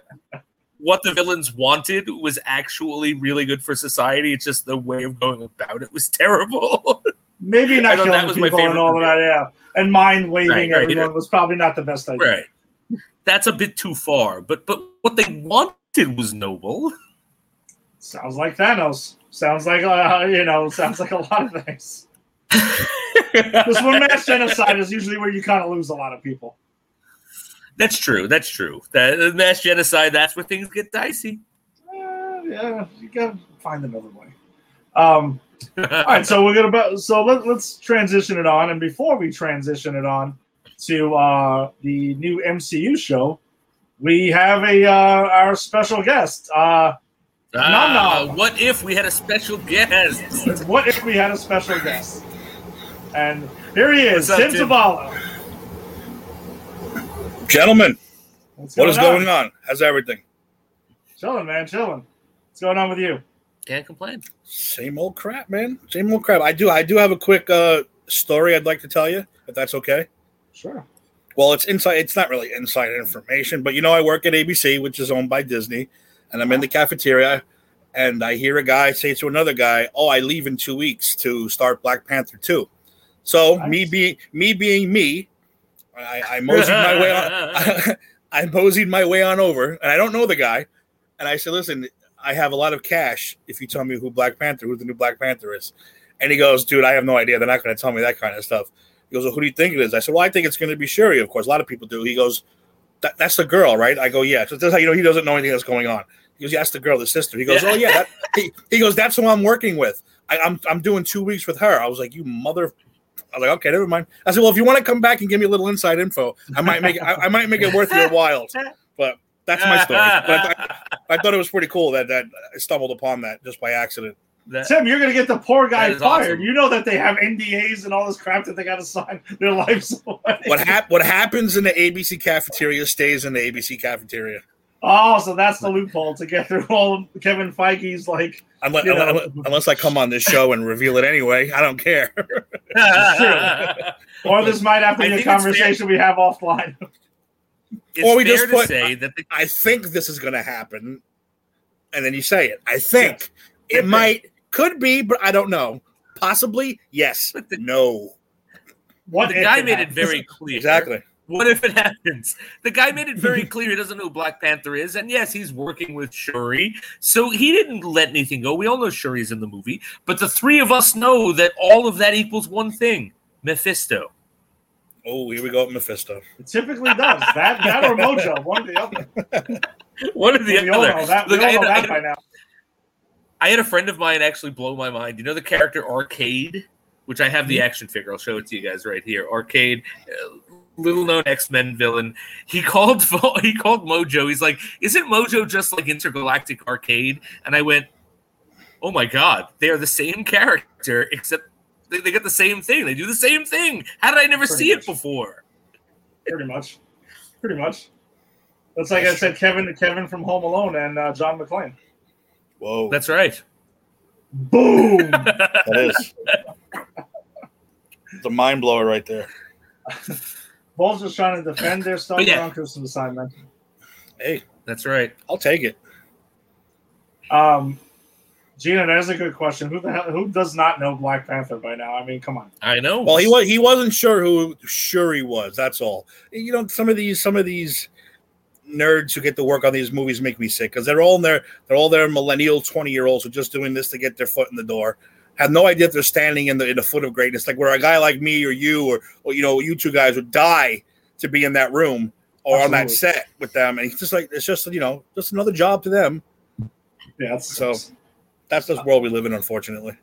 what the villains wanted was actually really good for society. It's just the way of going about it was terrible. Maybe not killing that was people and all of that, yeah. And mind waving right, right, everyone was probably not the best idea. Right. That's a bit too far, but but what they wanted was noble. Sounds like Thanos. Sounds like uh, you know. Sounds like a lot of things. Because when mass genocide is usually where you kind of lose a lot of people. That's true. That's true. That mass genocide. That's where things get dicey. Uh, yeah, you gotta find another way. Um, all right, so we're gonna so let, us transition it on, and before we transition it on to uh, the new MCU show, we have a uh, our special guest. Uh, uh, what if we had a special guest? what if we had a special guest? And here he is, Tim Zavala. Gentlemen, What's what is on? going on? How's everything? Chilling, man, chilling. What's going on with you? Can't complain. Same old crap, man. Same old crap. I do. I do have a quick uh, story I'd like to tell you, if that's okay. Sure. Well, it's inside. It's not really inside information, but you know, I work at ABC, which is owned by Disney, and I'm in the cafeteria, and I hear a guy say to another guy, "Oh, I leave in two weeks to start Black Panther 2. So nice. me being me being me, I, I moseyed my way on. I, I moseyed my way on over, and I don't know the guy. And I said, "Listen, I have a lot of cash. If you tell me who Black Panther, who the new Black Panther is." And he goes, "Dude, I have no idea. They're not going to tell me that kind of stuff." He goes, "Well, who do you think it is?" I said, "Well, I think it's going to be Shuri. Of course, a lot of people do." He goes, that, "That's the girl, right?" I go, "Yeah." So that's how you know he doesn't know anything that's going on. He goes, "Yeah, that's the girl, the sister." He goes, "Oh yeah." That, he, he goes, "That's who I'm working with. I, I'm I'm doing two weeks with her." I was like, "You mother." I was like, okay, never mind. I said, well, if you want to come back and give me a little inside info, I might make it, I, I might make it worth your while. But that's my story. But I, I, thought it was pretty cool that that I stumbled upon that just by accident. That, Tim, you're gonna get the poor guy fired. Awesome. You know that they have NDAs and all this crap that they got to sign their lives away. What hap- What happens in the ABC cafeteria stays in the ABC cafeteria. Oh, so that's the loophole to get through all of Kevin Feige's like. Unless, you know. unless I come on this show and reveal it anyway, I don't care. or this might have to be a conversation we have offline. It's or we just put, say that the- I think this is going to happen, and then you say it. I think it might, could be, but I don't know. Possibly, yes. The, no. What the guy made it very clear. Exactly. What if it happens? The guy made it very clear he doesn't know who Black Panther is. And yes, he's working with Shuri. So he didn't let anything go. We all know Shuri's in the movie. But the three of us know that all of that equals one thing Mephisto. Oh, here we go, Mephisto. It typically does. that that or Mojo, one or the other. one or the we other. All know that. Look, we all know that by now. I had a friend of mine actually blow my mind. You know the character Arcade, which I have the mm-hmm. action figure. I'll show it to you guys right here. Arcade, uh, little known X Men villain. He called he called Mojo. He's like, isn't Mojo just like Intergalactic Arcade? And I went, oh my god, they are the same character except they, they get the same thing. They do the same thing. How did I never Pretty see much. it before? Pretty much. Pretty much. That's like I said, Kevin Kevin from Home Alone and uh, John McClane. Whoa. That's right. Boom. that is. It's a mind blower right there. Bulls just trying to defend their stuff yeah. on Christmas assignment. Hey, that's right. I'll take it. Um, Gina, that's a good question. Who the hell who does not know Black Panther by now? I mean, come on. I know. Well, he was he wasn't sure who sure he was. That's all. You know, some of these some of these nerds who get to work on these movies make me sick because they're all in there. They're all their millennial twenty year olds who are just doing this to get their foot in the door have no idea if they're standing in the in the foot of greatness. Like where a guy like me or you or, or you know you two guys would die to be in that room or Absolutely. on that set with them, and it's just like it's just you know just another job to them. Yeah, so that's the world we live in, unfortunately.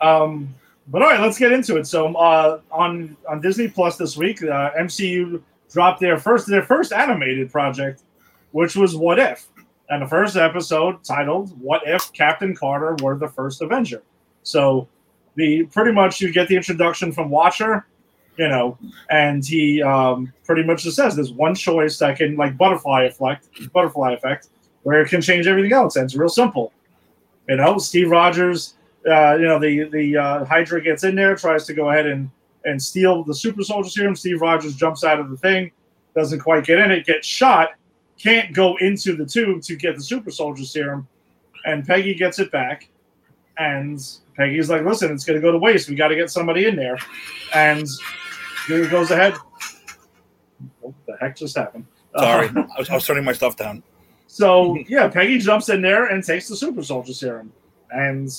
Um, but all right, let's get into it. So uh, on on Disney Plus this week, uh, MCU dropped their first their first animated project, which was What If, and the first episode titled "What If Captain Carter Were the First Avenger." So the pretty much you get the introduction from Watcher, you know, and he um, pretty much just says there's one choice that can like butterfly effect, butterfly effect, where it can change everything else, and it's real simple. You know, Steve Rogers, uh, you know, the the uh, Hydra gets in there, tries to go ahead and and steal the super soldier serum. Steve Rogers jumps out of the thing, doesn't quite get in it, gets shot, can't go into the tube to get the super soldier serum, and Peggy gets it back, and Peggy's like, "Listen, it's going to go to waste. We got to get somebody in there," and he goes ahead. What the heck just happened? Sorry, uh, I, was, I was turning my stuff down. So yeah, Peggy jumps in there and takes the super soldier serum, and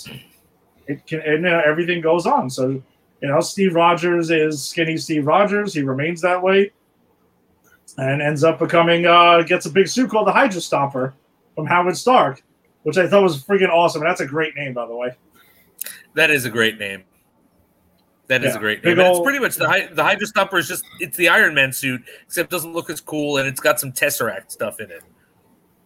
it can and you know, everything goes on. So you know, Steve Rogers is skinny Steve Rogers. He remains that way, and ends up becoming uh, gets a big suit called the Hydra Stomper from Howard Stark, which I thought was freaking awesome. And that's a great name, by the way. That is a great name. That is yeah, a great name. Old, it's pretty much the the Hydra Stomper is just it's the Iron Man suit, except it doesn't look as cool and it's got some Tesseract stuff in it.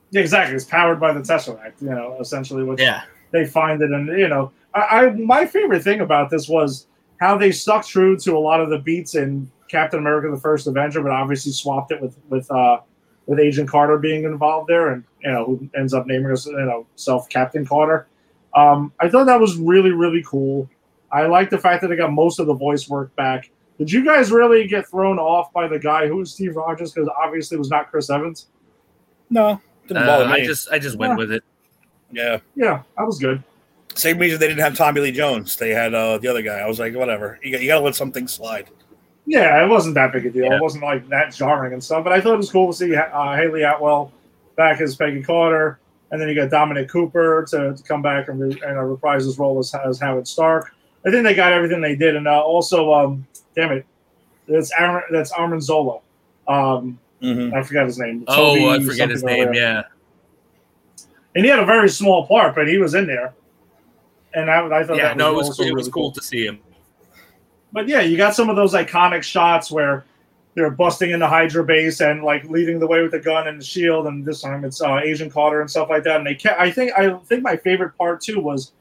Yeah, exactly. It's powered by the Tesseract. You know, essentially, what yeah. they find it, and you know, I, I my favorite thing about this was how they stuck true to a lot of the beats in Captain America: The First Avenger, but obviously swapped it with with uh, with Agent Carter being involved there, and you know who ends up naming us, you know, self Captain Carter. Um, I thought that was really really cool. I like the fact that they got most of the voice work back. Did you guys really get thrown off by the guy who was Steve Rogers? Because obviously it was not Chris Evans. No, didn't bother uh, me. I just I just went yeah. with it. Yeah, yeah, that was good. Same reason they didn't have Tommy Lee Jones. They had uh, the other guy. I was like, whatever. You got, you got to let something slide. Yeah, it wasn't that big a deal. Yeah. It wasn't like that jarring and stuff. But I thought it was cool to see uh, Hayley Atwell back as Peggy Carter, and then you got Dominic Cooper to, to come back and, re- and uh, reprise his role as, as Howard Stark. I think they got everything they did, and uh, also, um, damn it, that's Aaron, that's Arnim Zola. Um, mm-hmm. I forgot his name. Oh, I forget his name. Yeah, and he had a very small part, but he was in there. And I, I thought yeah, that no, was it was, it was cool, cool to see him. But yeah, you got some of those iconic shots where they're busting into the Hydra base and like leading the way with the gun and the shield, and this time it's uh, Agent Carter and stuff like that. And they kept. I think I think my favorite part too was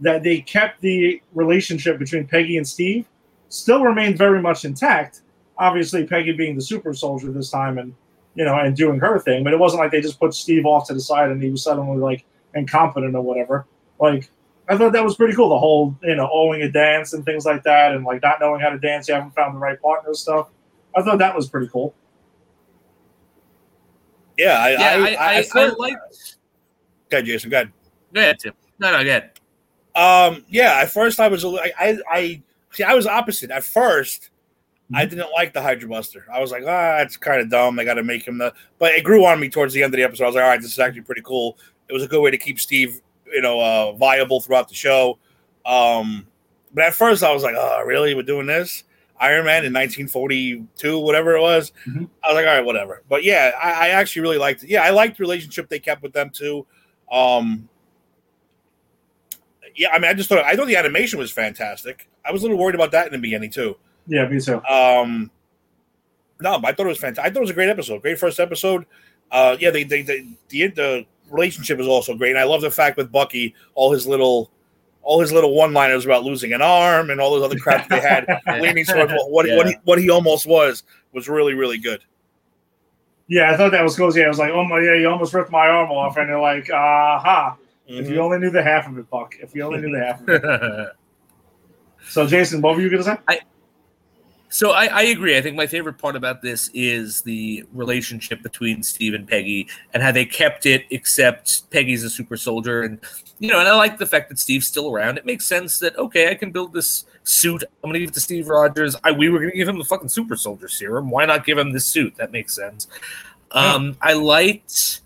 that they kept the relationship between Peggy and Steve still remained very much intact. Obviously, Peggy being the super soldier this time, and you know, and doing her thing. But it wasn't like they just put Steve off to the side and he was suddenly like incompetent or whatever. Like I thought that was pretty cool. The whole you know owing a dance and things like that, and like not knowing how to dance, you haven't found the right partner stuff. I thought that was pretty cool. Yeah, I, yeah, I, I, I, I like. Go ahead, Jason. Go ahead. Go ahead, Tim. No, no, go ahead. Um, yeah, at first I was, I, I, I see, I was opposite. At first, I mm-hmm. didn't like the Hydra Buster. I was like, ah, it's kind of dumb. They got to make him the. But it grew on me towards the end of the episode. I was like, all right, this is actually pretty cool. It was a good way to keep Steve, you know, uh, viable throughout the show. Um, but at first, I was like, oh, really? We're doing this? Iron Man in 1942, whatever it was. Mm-hmm. I was like, all right, whatever. But yeah, I, I, actually really liked it. Yeah, I liked the relationship they kept with them too. Um, yeah, I mean, I just thought I thought the animation was fantastic. I was a little worried about that in the beginning too. Yeah, me too. Um, no, I thought it was fantastic. I thought it was a great episode, great first episode. Uh, yeah, they, they, they the the relationship is also great, and I love the fact with Bucky, all his little all his little one liners about losing an arm and all those other crap they had leaning towards what, yeah. what, he, what he almost was was really really good. Yeah, I thought that was cool. Yeah, I was like, oh my, yeah, you almost ripped my arm off, and they're like, aha. Mm-hmm. If you mm-hmm. only knew the half of it, Buck. If you only knew the half of it. so, Jason, what were you going to say? I, so I, I, agree. I think my favorite part about this is the relationship between Steve and Peggy and how they kept it, except Peggy's a super soldier, and you know, and I like the fact that Steve's still around. It makes sense that okay, I can build this suit. I'm gonna give it to Steve Rogers. I we were gonna give him the fucking super soldier serum. Why not give him this suit? That makes sense. Um, I liked,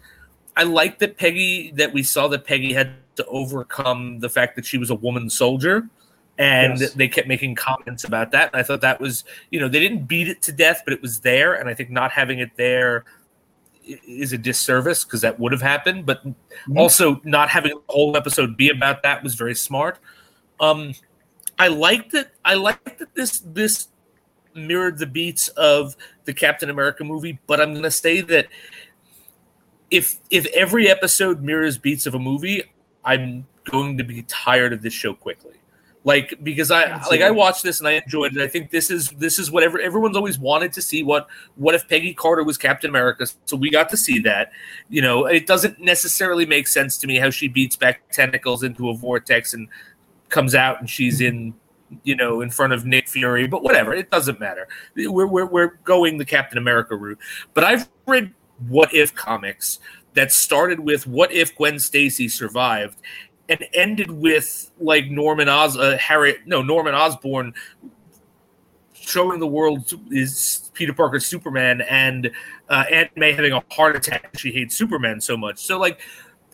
I liked that Peggy that we saw that Peggy had to overcome the fact that she was a woman soldier and yes. they kept making comments about that. And I thought that was, you know, they didn't beat it to death, but it was there. And I think not having it there is a disservice because that would have happened. But mm-hmm. also not having the whole episode be about that was very smart. Um, I liked that. I liked that this this mirrored the beats of the Captain America movie, but I'm going to say that if if every episode mirrors beats of a movie, I'm going to be tired of this show quickly like because I Absolutely. like I watched this and I enjoyed it. I think this is this is whatever everyone's always wanted to see. What what if Peggy Carter was Captain America? So we got to see that. You know, it doesn't necessarily make sense to me how she beats back tentacles into a vortex and comes out and she's in you know in front of Nick Fury. But whatever, it doesn't matter. We're we're we're going the Captain America route. But I've read what if comics that started with what if Gwen Stacy survived and ended with like Norman Os uh, Harry no Norman Osborn showing the world is Peter Parker's Superman and uh, Aunt May having a heart attack. She hates Superman so much. So like,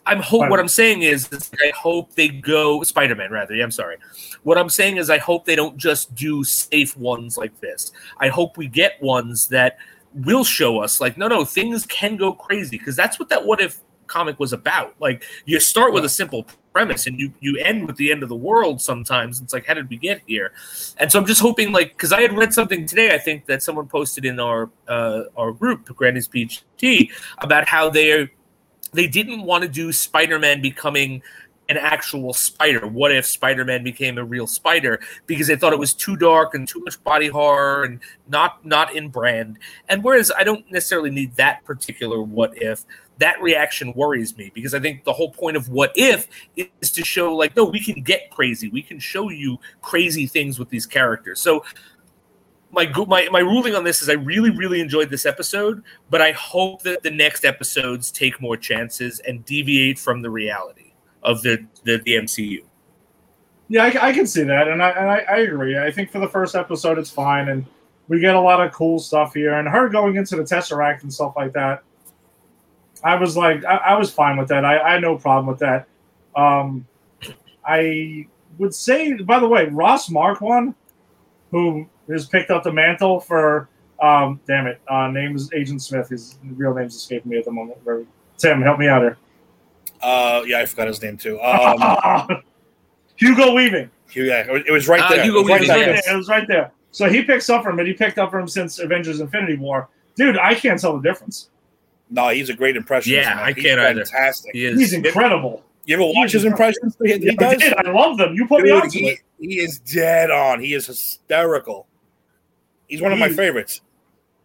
I'm hope. What I'm saying is, is I hope they go Spider Man rather. Yeah, I'm sorry. What I'm saying is, I hope they don't just do safe ones like this. I hope we get ones that will show us like, no, no, things can go crazy because that's what that what if comic was about. Like you start with a simple premise and you you end with the end of the world sometimes. It's like how did we get here? And so I'm just hoping like because I had read something today, I think that someone posted in our uh, our group, Granny's Tea, about how they they didn't want to do Spider-Man becoming an actual spider. What if Spider Man became a real spider? Because they thought it was too dark and too much body horror and not not in brand. And whereas I don't necessarily need that particular what if, that reaction worries me because I think the whole point of what if is to show like no, we can get crazy. We can show you crazy things with these characters. So my my my ruling on this is I really really enjoyed this episode, but I hope that the next episodes take more chances and deviate from the reality of the the, the MCU. Yeah, I, I, can see that, and, I, and I, I agree. I think for the first episode, it's fine, and we get a lot of cool stuff here. And her going into the Tesseract and stuff like that, I was like, I, I was fine with that. I, I had no problem with that. Um, I would say, by the way, Ross Marquand, who has picked up the mantle for, um, damn it, uh, name is Agent Smith. His real name's escaping me at the moment. Tim, help me out here. Uh, yeah, I forgot his name too. Um, Hugo Weaving. Yeah, it was right uh, there. Uh, Hugo it, was right there. it was right there. So he picks up from it. He picked up from him since Avengers: Infinity War. Dude, I can't tell the difference. No, he's a great impression. Yeah, I can't either. Fantastic. He is. He's incredible. You ever watch his impressions? He, he yeah, does. I, I, love them. You put Dude, me on he, he, is dead on. He is hysterical. He's one of my favorites.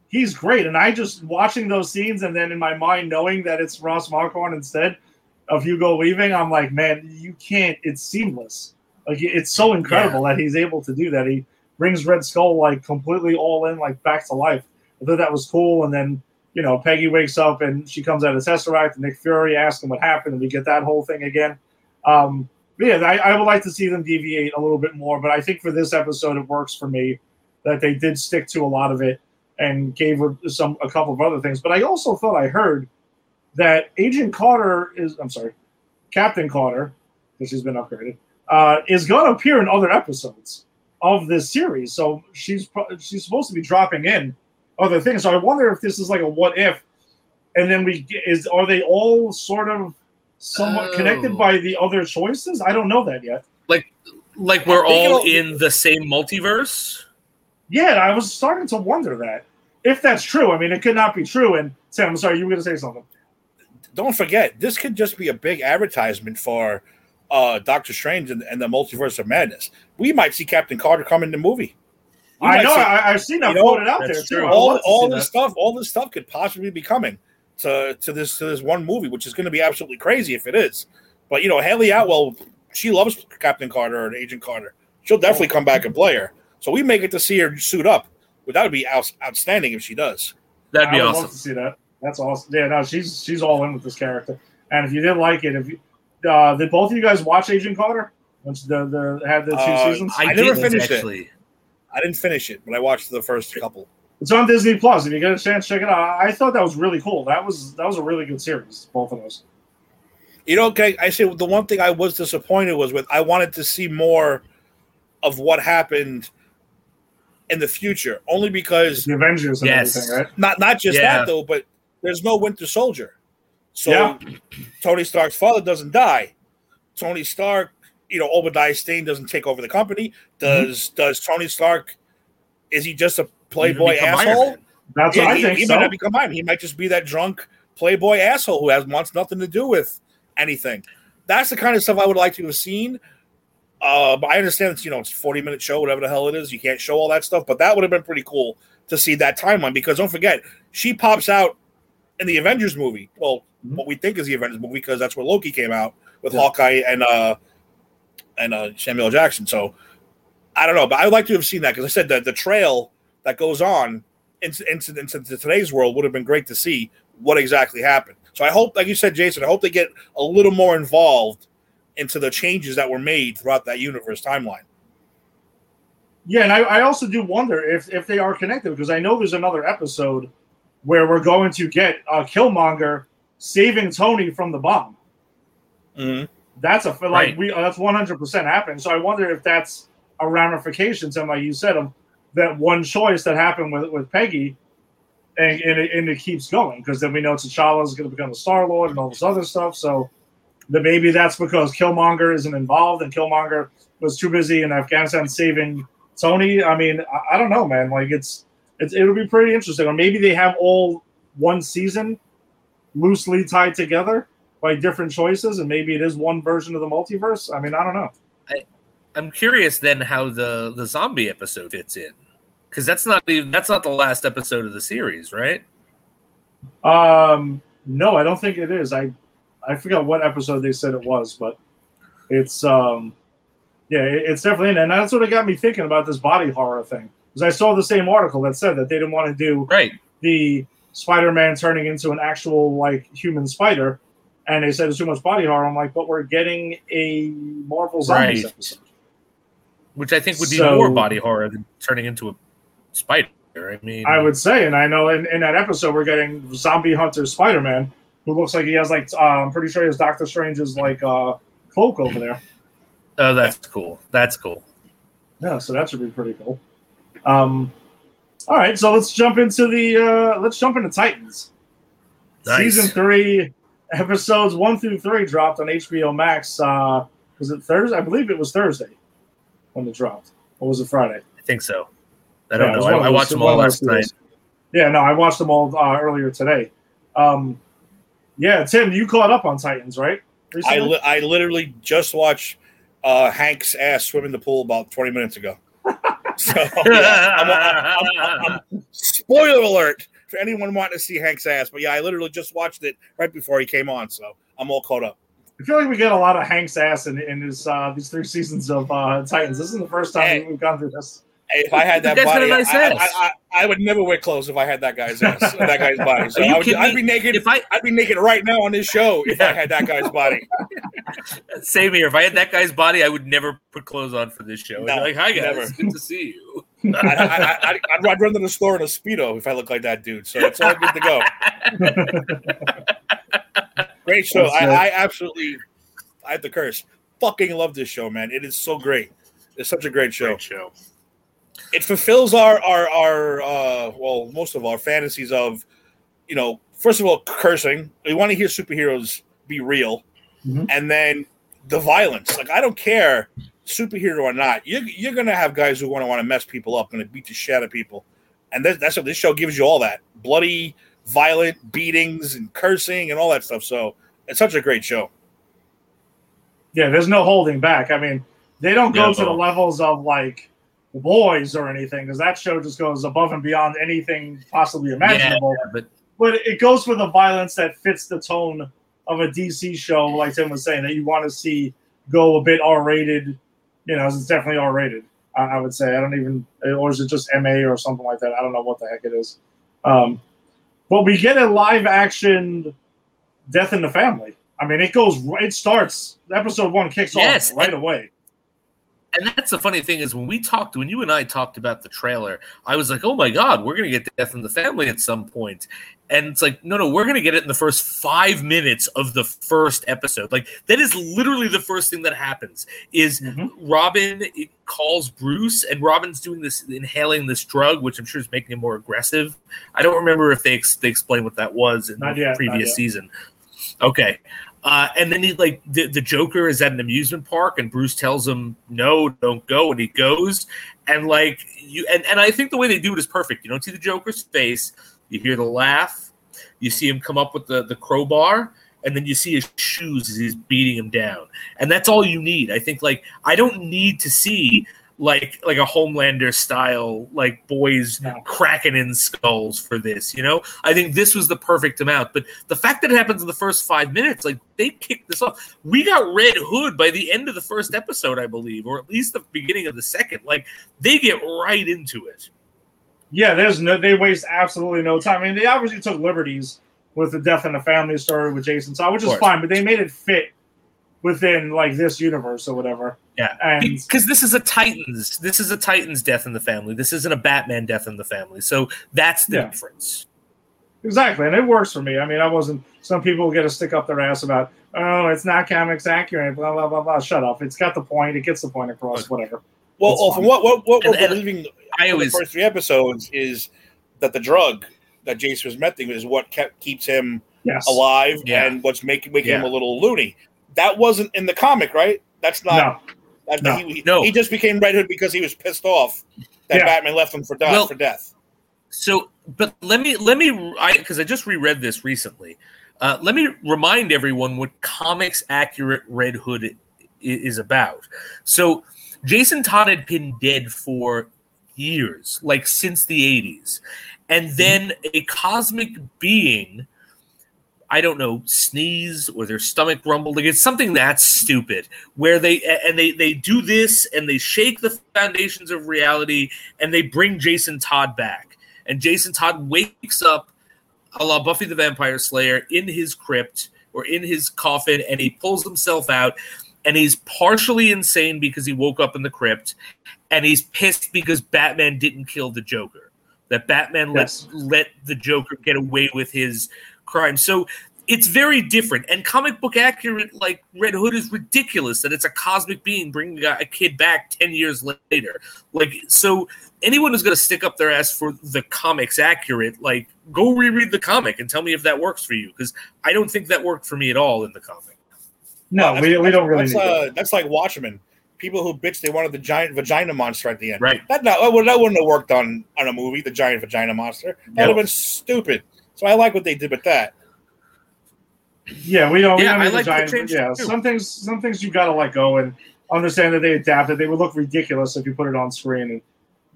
He's great, and I just watching those scenes, and then in my mind knowing that it's Ross Marquand instead of Hugo Weaving, I'm like, man, you can't. It's seamless. Like it's so incredible yeah. that he's able to do that. He brings Red Skull like completely all in, like back to life. I thought that was cool. And then you know, Peggy wakes up and she comes out of Tesseract, and Nick Fury asks him what happened, and we get that whole thing again. Um, yeah, I, I, would like to see them deviate a little bit more, but I think for this episode it works for me that they did stick to a lot of it and gave her some a couple of other things. But I also thought I heard that Agent Carter is, I'm sorry, Captain Carter, because she's been upgraded, uh, is going to appear in other episodes of this series. So she's she's supposed to be dropping in other things. So I wonder if this is like a what if, and then we get, is are they all sort of somewhat oh. connected by the other choices? I don't know that yet. Like like we're all in the same multiverse. Yeah, I was starting to wonder that if that's true. I mean, it could not be true. And Sam, I'm sorry, you were going to say something don't forget, this could just be a big advertisement for uh, Doctor Strange and, and, the Multiverse of Madness. We might see Captain Carter come in the movie. We I know. See, I, have seen that floated out there too. All, all this that. stuff, all this stuff could possibly be coming to to this to this one movie, which is going to be absolutely crazy if it is. But you know, Hayley Atwell, she loves Captain Carter and Agent Carter. She'll definitely come back and play her. So we may get to see her suit up. But that would be out, outstanding if she does. That'd be awesome. to see that. That's awesome. Yeah, no, she's she's all in with this character. And if you didn't like it, if you, uh, did both of you guys watch Agent Carter? Once the the had the two uh, seasons, I, I never finished actually. it. I didn't finish it, but I watched the first couple. It's on Disney Plus. If you get a chance, check it out. I thought that was really cool. That was that was a really good series. Both of those. You know, okay. I say the one thing I was disappointed was with. I wanted to see more of what happened in the future, only because the Avengers and yes. everything, right? Not not just yeah. that though, but there's no Winter Soldier. So yeah. Tony Stark's father doesn't die. Tony Stark, you know, Obadiah Stane doesn't take over the company. Does mm-hmm. does Tony Stark is he just a playboy asshole? That's yeah, what he, I think. He so. might not become Iron. He might just be that drunk playboy asshole who has wants nothing to do with anything. That's the kind of stuff I would like to have seen. Uh, but I understand it's you know it's a 40 minute show, whatever the hell it is. You can't show all that stuff, but that would have been pretty cool to see that timeline because don't forget, she pops out in the Avengers movie. Well, mm-hmm. what we think is the Avengers movie because that's where Loki came out with yeah. Hawkeye and uh and uh Samuel Jackson. So I don't know, but I would like to have seen that because I said that the trail that goes on into, into, into today's world would have been great to see what exactly happened. So I hope, like you said, Jason, I hope they get a little more involved into the changes that were made throughout that universe timeline. Yeah, and I, I also do wonder if if they are connected because I know there's another episode where we're going to get uh, Killmonger saving Tony from the bomb. Mm-hmm. That's a like Right. we that's one hundred percent happening. So I wonder if that's a ramification to like you said of that one choice that happened with with Peggy, and and it, and it keeps going because then we know T'Challa is going to become a Star Lord and all this other stuff. So that maybe that's because Killmonger isn't involved and Killmonger was too busy in Afghanistan saving Tony. I mean, I, I don't know, man. Like it's it's it'll be pretty interesting. Or maybe they have all one season loosely tied together by different choices, and maybe it is one version of the multiverse. I mean, I don't know. I'm curious then how the the zombie episode fits in because that's not even that's not the last episode of the series, right? Um, no, I don't think it is. I I forgot what episode they said it was, but it's um, yeah, it- it's definitely in, and that's what it got me thinking about this body horror thing. Because I saw the same article that said that they didn't want to do Right. the Spider-Man turning into an actual like human spider, and they said it's too much body horror. I'm like, but we're getting a Marvel Zombies Right. episode. Which I think would be So- more body horror than turning into a spider. I mean, I would say, and I know in, in that episode we're getting Zombie Hunter Spider-Man, who looks like he has like uh, I'm pretty sure he has Doctor Strange's like uh, cloak over there. Oh, that's cool. That's cool. Yeah, so that should be pretty cool. Um, all right, so let's jump into the uh, let's jump into Titans. Nice. Season three, episodes one through three dropped on HBO Max. Uh, was it Thursday? I believe it was Thursday when it dropped. Or was it Friday? I think so. I don't Yeah, know. I, I watched them all of those last night. Yeah, no, I watched them all uh, earlier today. Um, yeah, Tim, you caught up on Titans, right? I, li- I literally just watched uh, Hank's ass swim in the pool about 20 minutes ago. So, yeah, I'm, I'm- I'm- I'm- spoiler alert for anyone wanting to see Hank's ass. But yeah, I literally just watched it right before he came on. So I'm all caught up. I feel like we get a lot of Hank's ass in, in this, uh, these three seasons of uh, Titans. This is the first time Hey. we've gone through this. If I had that You body, nice I, ass. I, I, I would never wear clothes if I had that guy's ass, that guy's body. So Are you I would, I'd be naked. If I I'd be naked right now on this show if I had that guy's body. same here, if I had that guy's body, I would never put clothes on for this show. I'd No, like, hi guys, never. good to see you. I, I, I, I'd, I'd run to the store in a speedo if I look like that dude. So it's all good to go. Great show. I. I absolutely, I have to curse. Fucking love this show, man. It is so great. It's such a great show. Great show. It fulfills our our our uh, well, most of our fantasies of, you know, first of all, cursing. We want to hear superheroes be real, Mhm. and then the violence. Like I don't care, superhero or not. You're you're gonna have guys who want to want to mess people up, gonna beat the shit out of people, and that, that's what this show gives you all that bloody, violent beatings and cursing and all that stuff. So it's such a great show. Yeah, there's no holding back. I mean, they don't go No. to the levels of like boys or anything because that show just goes above and beyond anything possibly imaginable. Yeah, but But it goes for the violence that fits the tone of a DC show, like Tim was saying, that you want to see go a bit R rated. You know, it's definitely R rated. I, I would say. I don't even, or is it just MA or something like that? I don't know what the heck it is. Um, but we get a live action Death in the Family. I mean, it goes. It starts. Episode one kicks Yes, off right away. And that's the funny thing is when we talked, when you and I talked about the trailer, I was like, "Oh my god, we're gonna get Death in the Family at some point," and it's like, no, no, we're gonna get it in the first five minutes of the first episode. Like that is literally the first thing that happens. Is Mhm. Robin calls Bruce, and Robin's doing this, inhaling this drug, which I'm sure is making him more aggressive. I don't remember if they ex- they explained what that was in Not the yet, previous season. Okay. Uh, and then he like the, the Joker is at an amusement park, and Bruce tells him no, don't go, and he goes. And like you, and, and I think the way they do it is perfect. You don't see the Joker's face, you hear the laugh, you see him come up with the the crowbar, and then you see his shoes as he's beating him down, and that's all you need. I think like I don't need to see like like a Homelander style like boys No. cracking in skulls for this. You know, I think this was the perfect amount. But the fact that it happens in the first five minutes, like they kicked this off. We got Red Hood by the end of the first episode, I believe, or at least the beginning of the second. Like they get right into it. Yeah, there's no. They waste absolutely no time. I mean, they obviously took liberties with the death in the family story with Jason Todd, which is fine, but they made it fit within like this universe or whatever. Yeah, And because this is a Titans. This is a Titans death in the family. This isn't a Batman death in the family. So that's the Yeah. difference. exactly, and it works for me. I mean, I wasn't. Some people get to stick up their ass about, oh, it's not comics accurate, blah blah blah blah. Shut up. It's got the point. It gets the point across. Whatever. Well, well from what what, what And- we're and believing I in the always first three episodes is that the drug that Jason was mething is what kept keeps him Yes. alive Yeah. and what's making making him a little loony. That wasn't in the comic, right? That's not. No. that- No. He, No. he just became Red Hood because he was pissed off that Yeah. Batman left him for death. Well- for death. So, but let me let me I because I just reread this recently. Uh, let me remind everyone what comics accurate Red Hood i- is about. So, Jason Todd had been dead for years, like since the eighties, and then a cosmic being. I don't know, sneeze or their stomach rumble. Like it's something that's stupid. Where they and they they do this and they shake the foundations of reality and they bring Jason Todd back. And Jason Todd wakes up a la Buffy the Vampire Slayer in his crypt or in his coffin and he pulls himself out and he's partially insane because he woke up in the crypt and he's pissed because Batman didn't kill the Joker. That Batman Yes. let let the Joker get away with his crime. So it's very different. And comic book accurate, like Red Hood, is ridiculous that it's a cosmic being bringing a a kid back 10 years later. Like, so anyone who's going to stick up their ass for the comics accurate, like, go reread the comic and tell me if that works for you. Because I don't think that worked for me at all in the comic. No, Well, we, we don't really That's, need uh, it. that's like Watchmen. People who bitch they wanted the giant vagina monster at the end. Right. That no, that would- that wouldn't have worked on on a movie. The giant vagina monster. That would have been stupid. So I like what they did with that. Yeah, we don't. We Yeah, don't I need the like the giant. change Yeah, too. some things. Some things you got to let go and understand that they adapted. They would look ridiculous if you put it on screen. And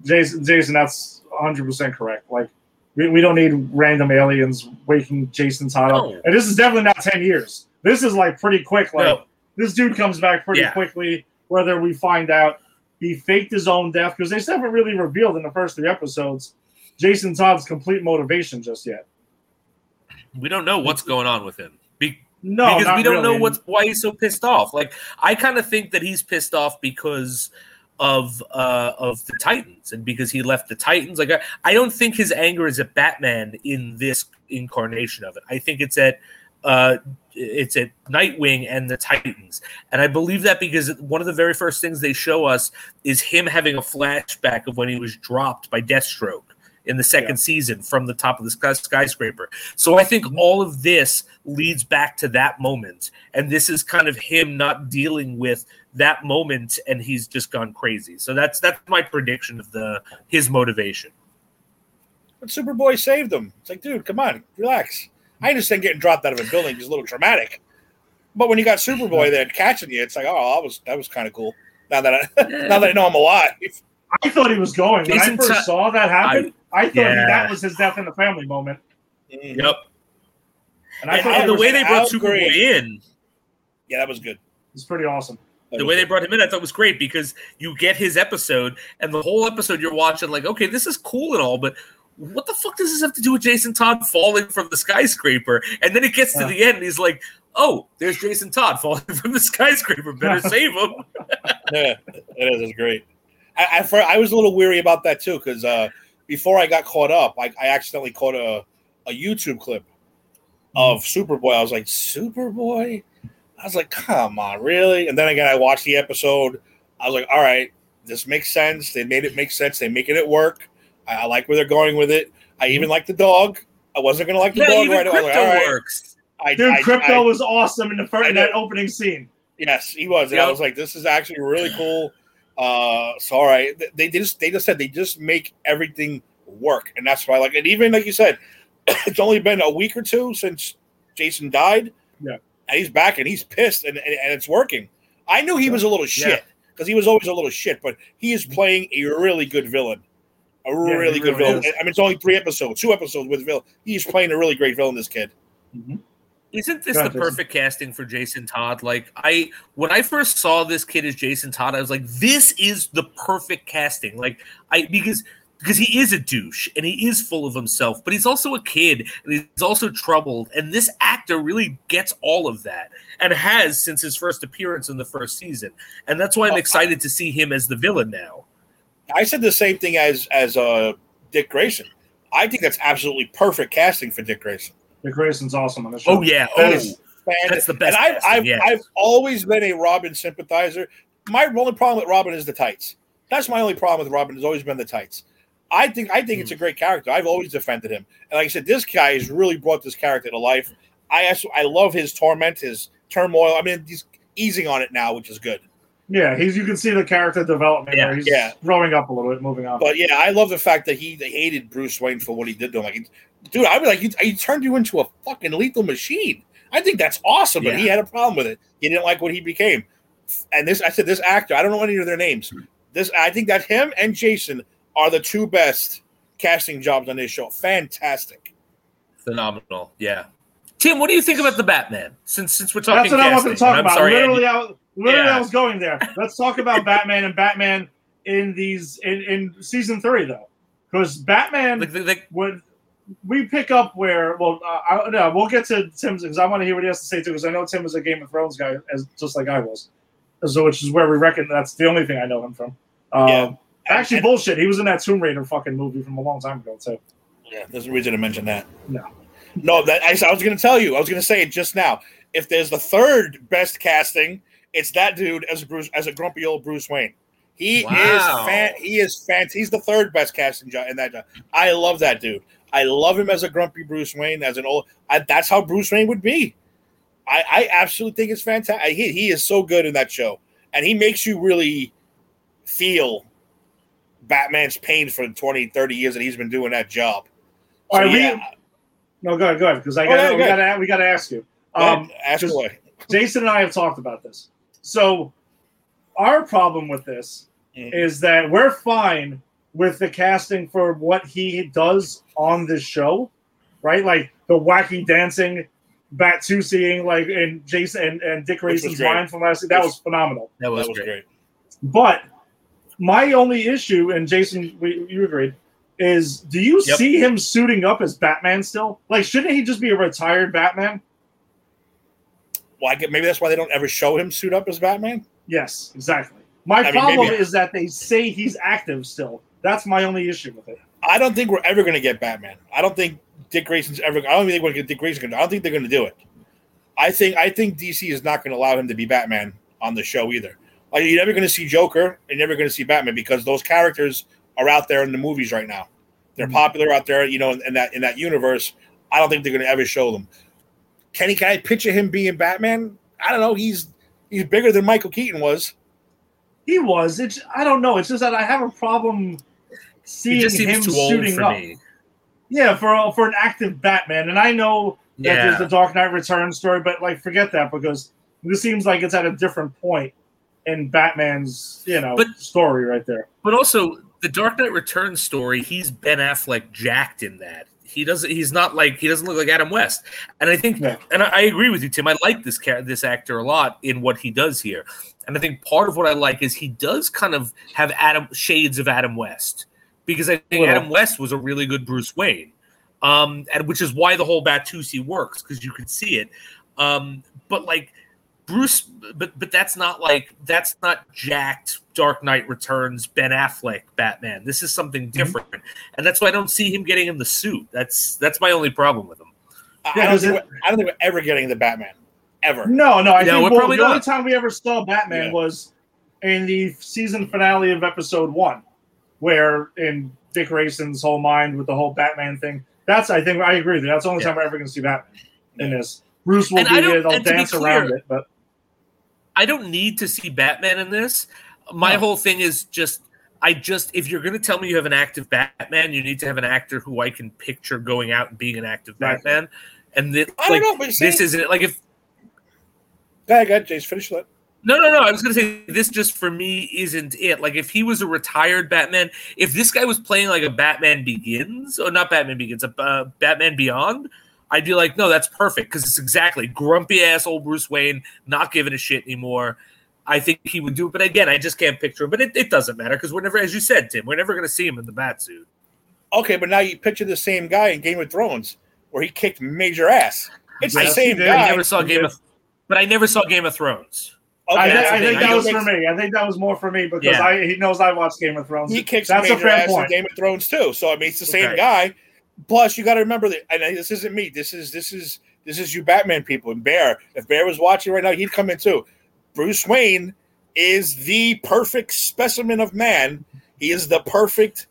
Jason, Jason, that's 100 percent correct. Like we, we don't need random aliens waking Jason Todd up. And this is definitely not 10 years. This is like pretty quick. Like No. this dude comes back pretty Yeah. quickly. Whether we find out he faked his own death because they haven't really revealed in the first three episodes Jason Todd's complete motivation just yet. We don't know what's going on with him. Be- No, because we don't know what's why he's so pissed off. Like I kind of think that he's pissed off because of uh of the Titans and because he left the Titans. Like I, I don't think his anger is at Batman in this incarnation of it. I think it's at uh it's at Nightwing and the Titans. And I believe that because one of the very first things they show us is him having a flashback of when he was dropped by Deathstroke in the second Yeah. season from the top of the sky- skyscraper. So I think mm-hmm. all of this leads back to that moment. And this is kind of him not dealing with that moment and he's just gone crazy. So that's that's my prediction of the his motivation. But Superboy saved him. It's like, dude, come on, relax. I understand getting dropped out of a building is a little traumatic, but when you got Superboy there catching you, it's like, oh, that was that was kind of cool. Now that I, now that I know I'm alive, I thought he was going. When Jason I first Todd- saw that happen, I, thought Yeah. that was his death in the family moment. Yep. And I And, thought and the way they brought Al Superboy Green. in, yeah, that was good. it's pretty awesome. That the was way they brought him in, I thought was great because you get his episode, and the whole episode you're watching, like, okay, this is cool and all, but what the fuck does this have to do with Jason Todd falling from the skyscraper? And then it gets to Uh. the end, and he's like, oh, there's Jason Todd falling from the skyscraper. Better save him. yeah, it is. It's great. I, I, I was a little weary about that too because uh, before I got caught up, I, I accidentally caught a, a YouTube clip of Superboy. I was like, Superboy? I was like, come on, really? And then again, I watched the episode. I was like, all right, this makes sense. They made it make sense. They're making it work. I, I like where they're going with it. I even like the dog. I wasn't gonna like the Yeah, dog even right away. I Krypto like, all right. works. I, Dude, I- Krypto I- was awesome in the first in that opening scene. Yes, he was. And I was like, this is actually really cool. Uh, so all right, They- they just they just said they just make everything work, and that's why I like. And even like you said, it's only been a week or two since Jason died. Yeah. and he's back and he's pissed, and and, and it's working. I knew he was a little shit because he was always a little shit, but he is playing a really good villain. A he really good really villain. is. I mean, it's only three episodes, two episodes with villain. He's playing a really great villain. This kid. Isn't this the Jason. perfect casting for Jason Todd? Like I when I first saw this kid as Jason Todd, I was like, this is the perfect casting. Like I because because he is a douche and he is full of himself, but he's also a kid and he's also troubled. And this actor really gets all of that and has since his first appearance in the first season. And that's why I'm excited to see him as the villain now. I said the same thing as as uh, Dick Grayson. I think that's absolutely perfect casting for Dick Grayson. Dick Grayson's awesome on the oh, show. Oh yeah, That oh, is- that's the best. And I've, I've, yeah. I've always been a Robin sympathizer. My only problem with Robin is the tights. That's my only problem with Robin. Has always been the tights. I think I think it's a hmm. great character. I've always defended him, and like I said, this guy has really brought this character to life. I actually, I love his torment, his turmoil. I mean, he's easing on it now, which is good. Yeah, he's you can see the character development. Yeah, he's yeah. growing up a little bit, moving on. But yeah, I love the fact that he hated Bruce Wayne for what he did to him. Like, dude, I was like, he, he turned you into a fucking lethal machine. I think that's awesome, but he had a problem with it. He didn't like what he became. And this, I said, this actor, I don't know any of their names. This, I think that him and Jason are the two best casting jobs on this show. Fantastic. phenomenal. Yeah. Tim, what do you think about the Batman? Since since we're talking That's what I wanted to talk I'm about. sorry, literally, Andy. I, literally, Yeah. I was going there. Let's talk about Batman and Batman in these in, in season three though, because Batman Like, the- the- would we pick up where well uh, I, no we'll get to Tim's because I want to hear what he has to say too because I know Tim was a Game of Thrones guy as just like I was, so which is where we reckon that's the only thing I know him from. Um, Yeah. Actually, And- bullshit. He was in that Tomb Raider fucking movie from a long time ago too. Yeah, there's a reason to mention that. No. No, that I, I was going to tell you. I was going to say it just now. If there's the third best casting, it's that dude as a Bruce as a grumpy old Bruce Wayne. He Wow. is fan. He is fan. He's the third best casting job in that job. I love that dude. I love him as a grumpy Bruce Wayne. As an old, I, that's how Bruce Wayne would be. I, I absolutely think it's fantastic. He, he is so good in that show, and he makes you really feel Batman's pain for the 20, 30 years that he's been doing that job. So, we- yeah, No, go ahead, go ahead because I Oh, got yeah, we got to we got to ask you. Go ahead, Um, ask away. Jason and I have talked about this. So our problem with this. Mm-hmm. is that we're fine with the casting for what he does on this show, right? Like the wacky dancing, Batusiing, like and Jason and, and Dick Which Grayson's line from last week. That was phenomenal. that was, That was great. great. But my only issue, and Jason, we, you agreed, is do you Yep. see him suiting up as Batman still? Like, shouldn't he just be a retired Batman? Well, I get, maybe that's why they don't ever show him suit up as Batman. Yes, exactly. My I problem maybe- is that they say he's active still. That's my only issue with it. I don't think we're ever going to get Batman. I don't think Dick Grayson's ever. I don't think we're going to get Dick Grayson. I don't think they're going to do it. I think I think DC is not going to allow him to be Batman on the show either. Like you're never going to see Joker, and you're never going to see Batman because those characters are out there in the movies right now. They're Mhm. popular out there, you know, in, in that in that universe. I don't think they're going to ever show them. Can he? Can I picture him being Batman? I don't know. He's he's bigger than Michael Keaton was. He was. It's I don't know. It's just that I have a problem seeing him seems too old suiting for up. me. Yeah, for for an active Batman, and I know that there's Yeah, the Dark Knight Returns story, but like forget that because this seems like it's at a different point in Batman's you know But- story right there. but also the Dark Knight Returns story. He's Ben Affleck jacked in that. He doesn't. He's not like he doesn't look like Adam West. And I think, and I, I agree with you, Tim. I like this this actor a lot in what he does here. And I think part of what I like is he does kind of have Adam shades of Adam West because I think Well. Adam West was a really good Bruce Wayne, um, and which is why the whole Batusi works because you can see it. Um, but like Bruce, but but that's not like that's not jacked Dark Knight Returns Ben Affleck Batman. This is something Mm-hmm. different, and that's why I don't see him getting in the suit. That's that's my only problem with him. I- Yeah, I, don't think it- we're, I don't think we're ever getting the Batman ever. No, no, I No, think we're well, probably the only time we ever saw Batman Yeah. was in the season finale of episode one, where in Dick Grayson's whole mind with the whole Batman thing. That's I think I agree with you. That's the only Yeah. time we're ever going to see Batman in this. Bruce will And be I don't- there; they'll and to be dance clear- around it, but I don't need to see Batman in this. My No. whole thing is just I just if you're going to tell me you have an active Batman, you need to have an actor who I can picture going out and being an active Right. Batman. And this, I don't like, know, but see- this isn't it. like if Go ahead, go ahead, Jace. Finish that. No, no, no. I was going to say this just for me isn't it. Like if he was a retired Batman, if this guy was playing like a Batman Begins or not Batman Begins, a uh, Batman Beyond, I'd be like, no, that's perfect because it's exactly grumpy ass old Bruce Wayne, not giving a shit anymore. I think he would do it. But again, I just can't picture him. But it, it doesn't matter because we're never, as you said, Tim, we're never going to see him in the bat suit. Okay, but now you picture the same guy in Game of Thrones where he kicked major ass. It's the same guy. I never saw Game of, but I never saw Game of Thrones. Okay, I, that's think- I think that I was for me. I think that was more for me because Yeah. I he knows I watch Game of Thrones. He kicks That's a major fair ass point. in Game of Thrones too. So I mean, it's the same Okay. guy. Plus, you got to remember that, and this isn't me. This is this is this is you, Batman people, and Bear. If Bear was watching right now, he'd come in too. Bruce Wayne is the perfect specimen of man. He is the perfect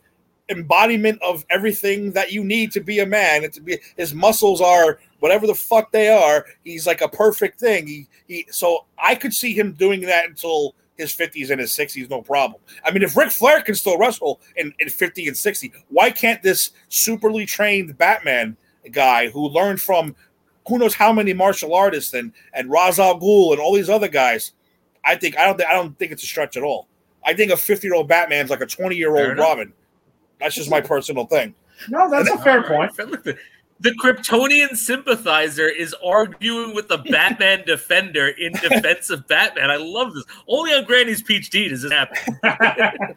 embodiment of everything that you need to be a man. And to be his muscles are whatever the fuck they are. He's like a perfect thing. He he. So I could see him doing that until his 50s and his 60s, no problem. I mean, if Ric Flair can still wrestle in, in 50 and 60, why can't this superly trained Batman guy who learned from who knows how many martial artists and and Ra's al Ghul and all these other guys? I think I don't think I don't think it's a stretch at all. I think a 50 year old Batman's like a 20 year old. Robin. That's just my personal thing. No, that's a fair point. Look, the, Kryptonian sympathizer is arguing with the Batman defender in defense of Batman. I love this. Only on Granny's Peach Tea does this happen.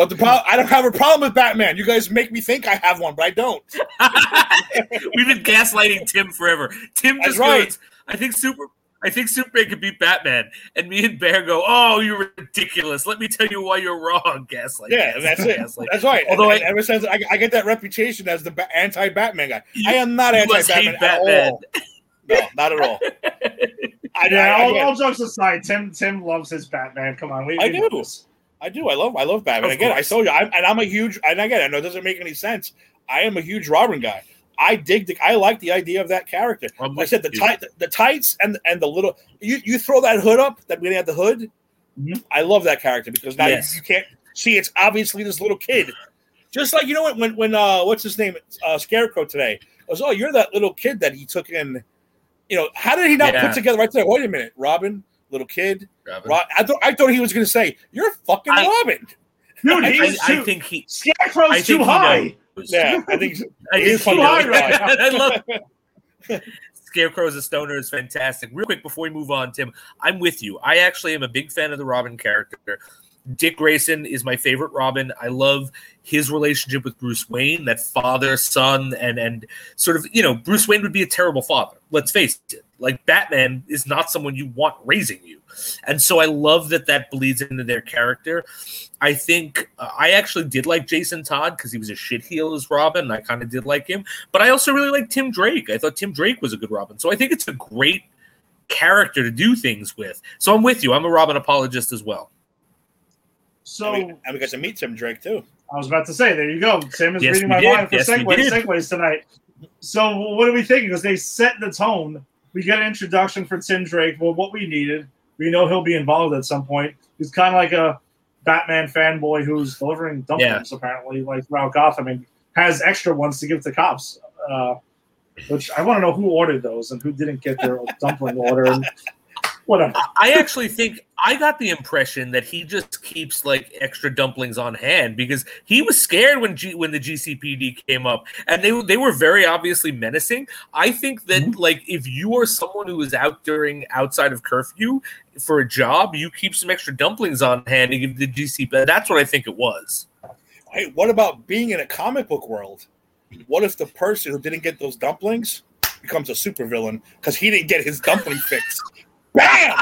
But the problem, I don't have a problem with Batman. You guys make me think I have one, but I don't. We've been gaslighting Tim forever. Tim That's just right. goes, I think Super I think Superman could beat Batman. And me and Bear go, Oh, you're ridiculous. Let me tell you why you're wrong, gaslight. Yeah, that's it. Gaslight. That's right. Although and, I- and ever since I, I get that reputation as the ba- anti-Batman guy, You- I am not anti-Batman at Batman. all. No, not at all. I, yeah, I, all, I, all jokes aside, Tim Tim loves his Batman. Come on, we, I we do. this. I do. I love. I love Batman. Of again, I course. told you, I'm, and I'm a huge. And again, I know it doesn't make any sense. I am a huge Robin guy. I dig. The, I like the idea of that character. Like I said the tight, the tights, and and the little. You you throw that hood up. That we had the hood. Mhm. I love that character because now Yes. you, you can't see. It's obviously this little kid. Just like you know what when when uh what's his name uh Scarecrow today goes oh you're that little kid that he took in, you know how did he not Yeah. put together right there? Wait a minute, Robin, little kid. Robin. Ro- I thought I thought he was going to say you're fucking I- Robin. Dude, I, he's I too, think he Scarecrow's I think too he Yeah, I think I He funny, he knows. though. I love Scarecrow as a stoner is fantastic. Real quick before we move on, Tim, I'm with you. I actually am a big fan of the Robin character. Dick Grayson is my favorite Robin. I love his relationship with Bruce Wayne, that father son, and and sort of you know Bruce Wayne would be a terrible father. Let's face it. Like Batman is not someone you want raising you, and so I love that that bleeds into their character. I think uh, I actually did like Jason Todd because he was a shitheel as Robin. And I kind of did like him, but I also really like Tim Drake. I thought Tim Drake was a good Robin, so I think it's a great character to do things with. So I'm with you. I'm a Robin apologist as well. So and, we, and we got to meet Tim Drake too. I was about to say, there you go. Tim is Yes, reading my did. mind for Yes, we segues, segues tonight. So what are we thinking? Because they set the tone. We get an introduction for Tim Drake. Well, what we needed. We know he'll be involved at some point. He's kind of like a Batman fanboy who's delivering dumplings, apparently, like throughout Gotham, and has extra ones to give to cops. Uh, which I want to know who ordered those and who didn't get their dumpling order. And whatever. I actually think I got the impression that he just keeps like extra dumplings on hand because he was scared when G- when the GCPD came up, and they they were very obviously menacing. I think that mm-hmm. like if you are someone who is out during outside of curfew for a job, you keep some extra dumplings on hand to give the GCP. That's what I think it was. Hey, what about being in a comic book world? What if the person who didn't get those dumplings becomes a supervillain because he didn't get his dumpling fix? Bam!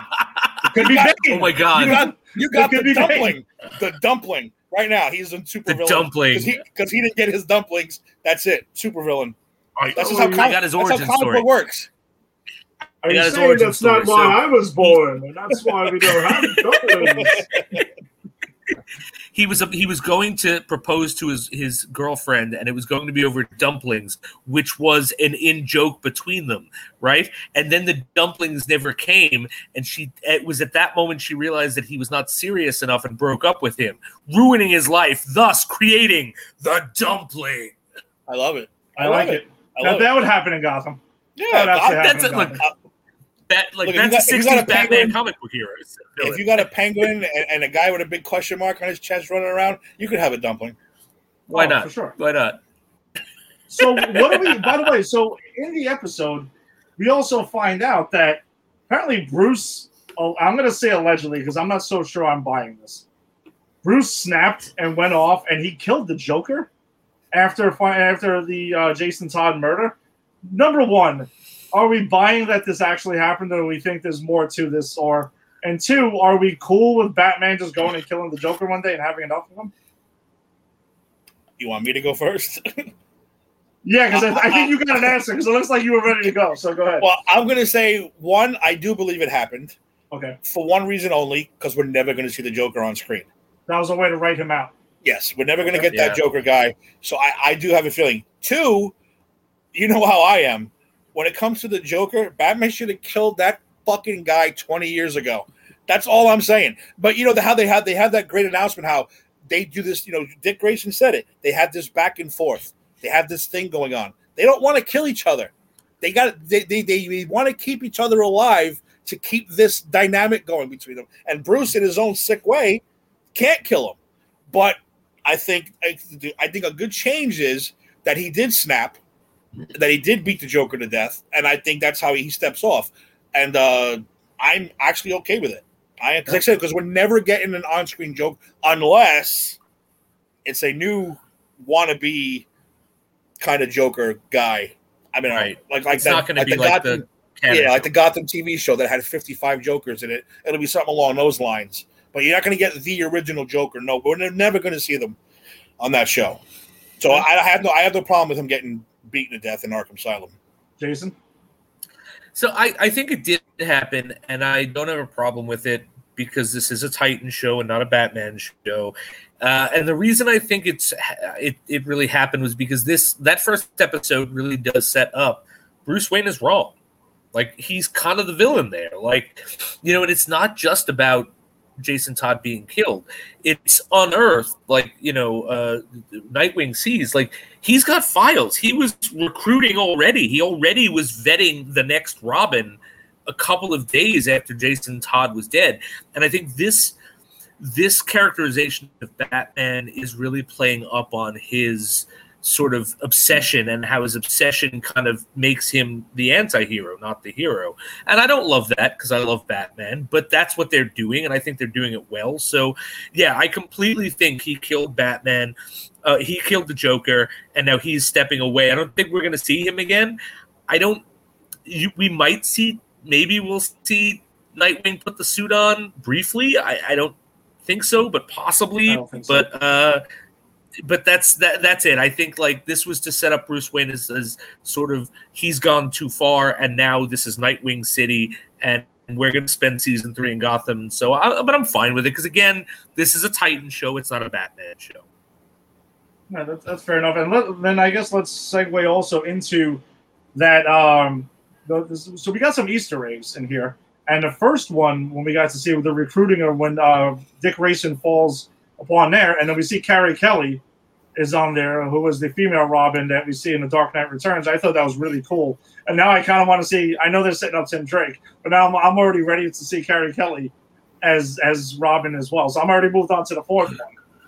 Could be got- Bane. Oh my You god, got, you got could the be Bane. dumpling. The dumpling. Right now, he's a supervillain. dumpling. Because he, 'cause he didn't get his dumplings. That's it. Supervillain. I, That's just Oh, how, I comic, got his that's how comic story. book works. Are I you got saying origin that's not why so- I was born, and that's why we don't have dumplings? he was he was going to propose to his his girlfriend and it was going to be over dumplings which was an in joke between them right and then the dumplings never came and she it was at that moment she realized that he was not serious enough and broke up with him ruining his life thus creating the dumpling I love it. I love like it. I Now, love that would happen in Gotham. it. That would Yeah, happen that's in it, look, Gotham. Uh, that like Look, if you that's got- a if you got 60s a batman penguin- comic book hero if you got a penguin and, and a guy with a big question mark on his chest running around, you could have a dumpling. why Oh, not For sure. why not So what do we? By the way, so in the episode, we also find out that apparently Bruce oh, I'm going to say allegedly because I'm not so sure I'm buying this. Bruce snapped and went off, and he killed the Joker after after the uh, Jason Todd murder. Number one, are we buying that this actually happened, or we think there's more to this? Or and two, are we cool with Batman just going and killing the Joker one day and having enough of him? You want me to go first? yeah, because I, I, think you got an answer because it looks like you were ready to go. So go ahead. Well, I'm going to say one. I do believe it happened. Okay. For one reason only, because we're never going to see the Joker on screen. That was a way to write him out. Yes, we're never going to get yeah. that Joker guy. So I, I do have a feeling. Two, you know how I am. When it comes to the Joker, Batman should have killed that fucking guy 20 years ago. That's all I'm saying. But you know the, how they had they had that great announcement how they do this. You know, Dick Grayson said it. They had this back and forth. They have this thing going on. They don't want to kill each other. They got they they, they want to keep each other alive to keep this dynamic going between them. And Bruce, in his own sick way, can't kill him. But I think I think a good change is that he did snap, that he did beat the Joker to death, and I think that's how he steps off. And uh, I'm actually okay with it. I, like I said, because we're never getting an on-screen joke unless it's a new wannabe kind of Joker guy. I mean, right. like like it's that, not going like to be like Gotham, the yeah, like the Gotham TV show that had 55 Jokers in it. It'll be something along those lines. But you're not going to get the original Joker. No, we're never going to see them on that show. So I, I have no I have no problem with him getting beaten to death in Arkham Asylum. Jason. So I, I think it did happen, and I don't have a problem with it because this is a Titan show and not a Batman show. Uh, and the reason I think it's it, it really happened was because this that first episode really does set up Bruce Wayne is wrong. Like he's kind of the villain there. Like, you know, and it's not just about Jason Todd being killed. It's unearthed, like you know, uh, Nightwing sees. Like he's got files. He was recruiting already. He already was vetting the next Robin a couple of days after Jason Todd was dead. And I think this this characterization of Batman is really playing up on his sort of obsession and how his obsession kind of makes him the anti-hero not the hero. And i don't love that because i love batman but that's what they're doing and i think they're doing it well. So yeah i completely think he killed batman. Uh, he killed the joker and now he's stepping away. I don't think we're going to see him again. I don't you, we might see maybe we'll see nightwing put the suit on briefly. I, I don't think so but possibly. So. but uh but that's that that's it. I think like this was to set up Bruce Wayne as, as sort of he's gone too far, and now this is Nightwing City, and we're going to spend season three in Gotham. So, I, but I'm fine with it because again, this is a Titan show. It's not a Batman show. No, that's, that's fair enough. And let, then I guess let's segue also into that. Um, the, so we got some Easter eggs in here, and the first one when we got to see the recruiting or when uh, Dick Grayson falls upon there, and then we see Carrie Kelly is on there, who was the female Robin that we see in The Dark Knight Returns. I thought that was really cool. And now I kind of want to see. I know they're setting up Tim Drake, but now I'm, I'm already ready to see Carrie Kelly as as Robin as well. So I'm already moved on to the fourth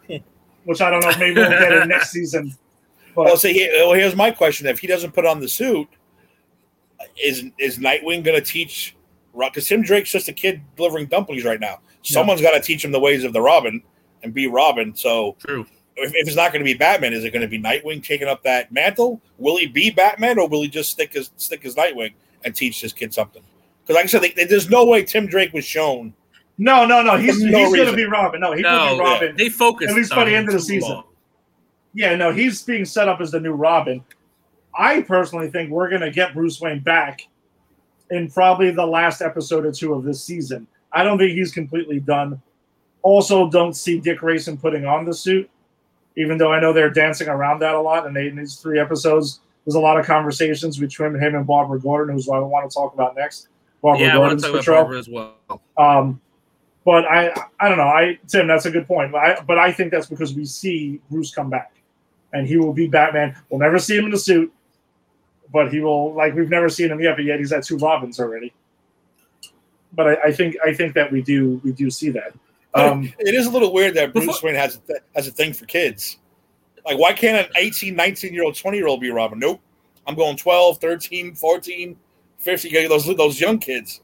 one, which I don't know if maybe we'll get it next season. But, well, see, well, here's my question: If he doesn't put on the suit, is is Nightwing going to teach? Because Tim Drake's just a kid delivering dumplings right now. Someone's yeah. got to teach him the ways of the Robin and be Robin. So true if, if it's not going to be Batman, is it going to be Nightwing taking up that mantle? Will he be Batman, or will he just stick his stick his Nightwing and teach this kid something? Because, like I said, they, they, there's no way Tim Drake was shown. No, no, no. He's, no he's going to be Robin. No, he's no, going to be Robin. Yeah. They focus at least by the end of the season. Long. Yeah, no, he's being set up as the new Robin. I personally think we're going to get Bruce Wayne back in probably the last episode or two of this season. I don't think he's completely done. Also, don't see Dick Grayson putting on the suit even though I know they're dancing around that a lot. And they, in these three episodes, there's a lot of conversations between him and Barbara Gordon, who's what I want to talk about next. Barbara yeah, Gordon's I want to talk Barbara as well. Um, but I, I don't know. I Tim, that's a good point. But I, but I think that's because we see Bruce come back, and he will be Batman. We'll never see him in the suit, but he will like we've never seen him yet. But yet he's had two Robins already. But I, I think I think that we do we do see that. Um, it is a little weird that Bruce before, Wayne has a th- has a thing for kids. Like, why can't an 18, 19 year old, 20 year old be Robin? Nope. I'm going 12, 13, 14, 15. Those, those young kids.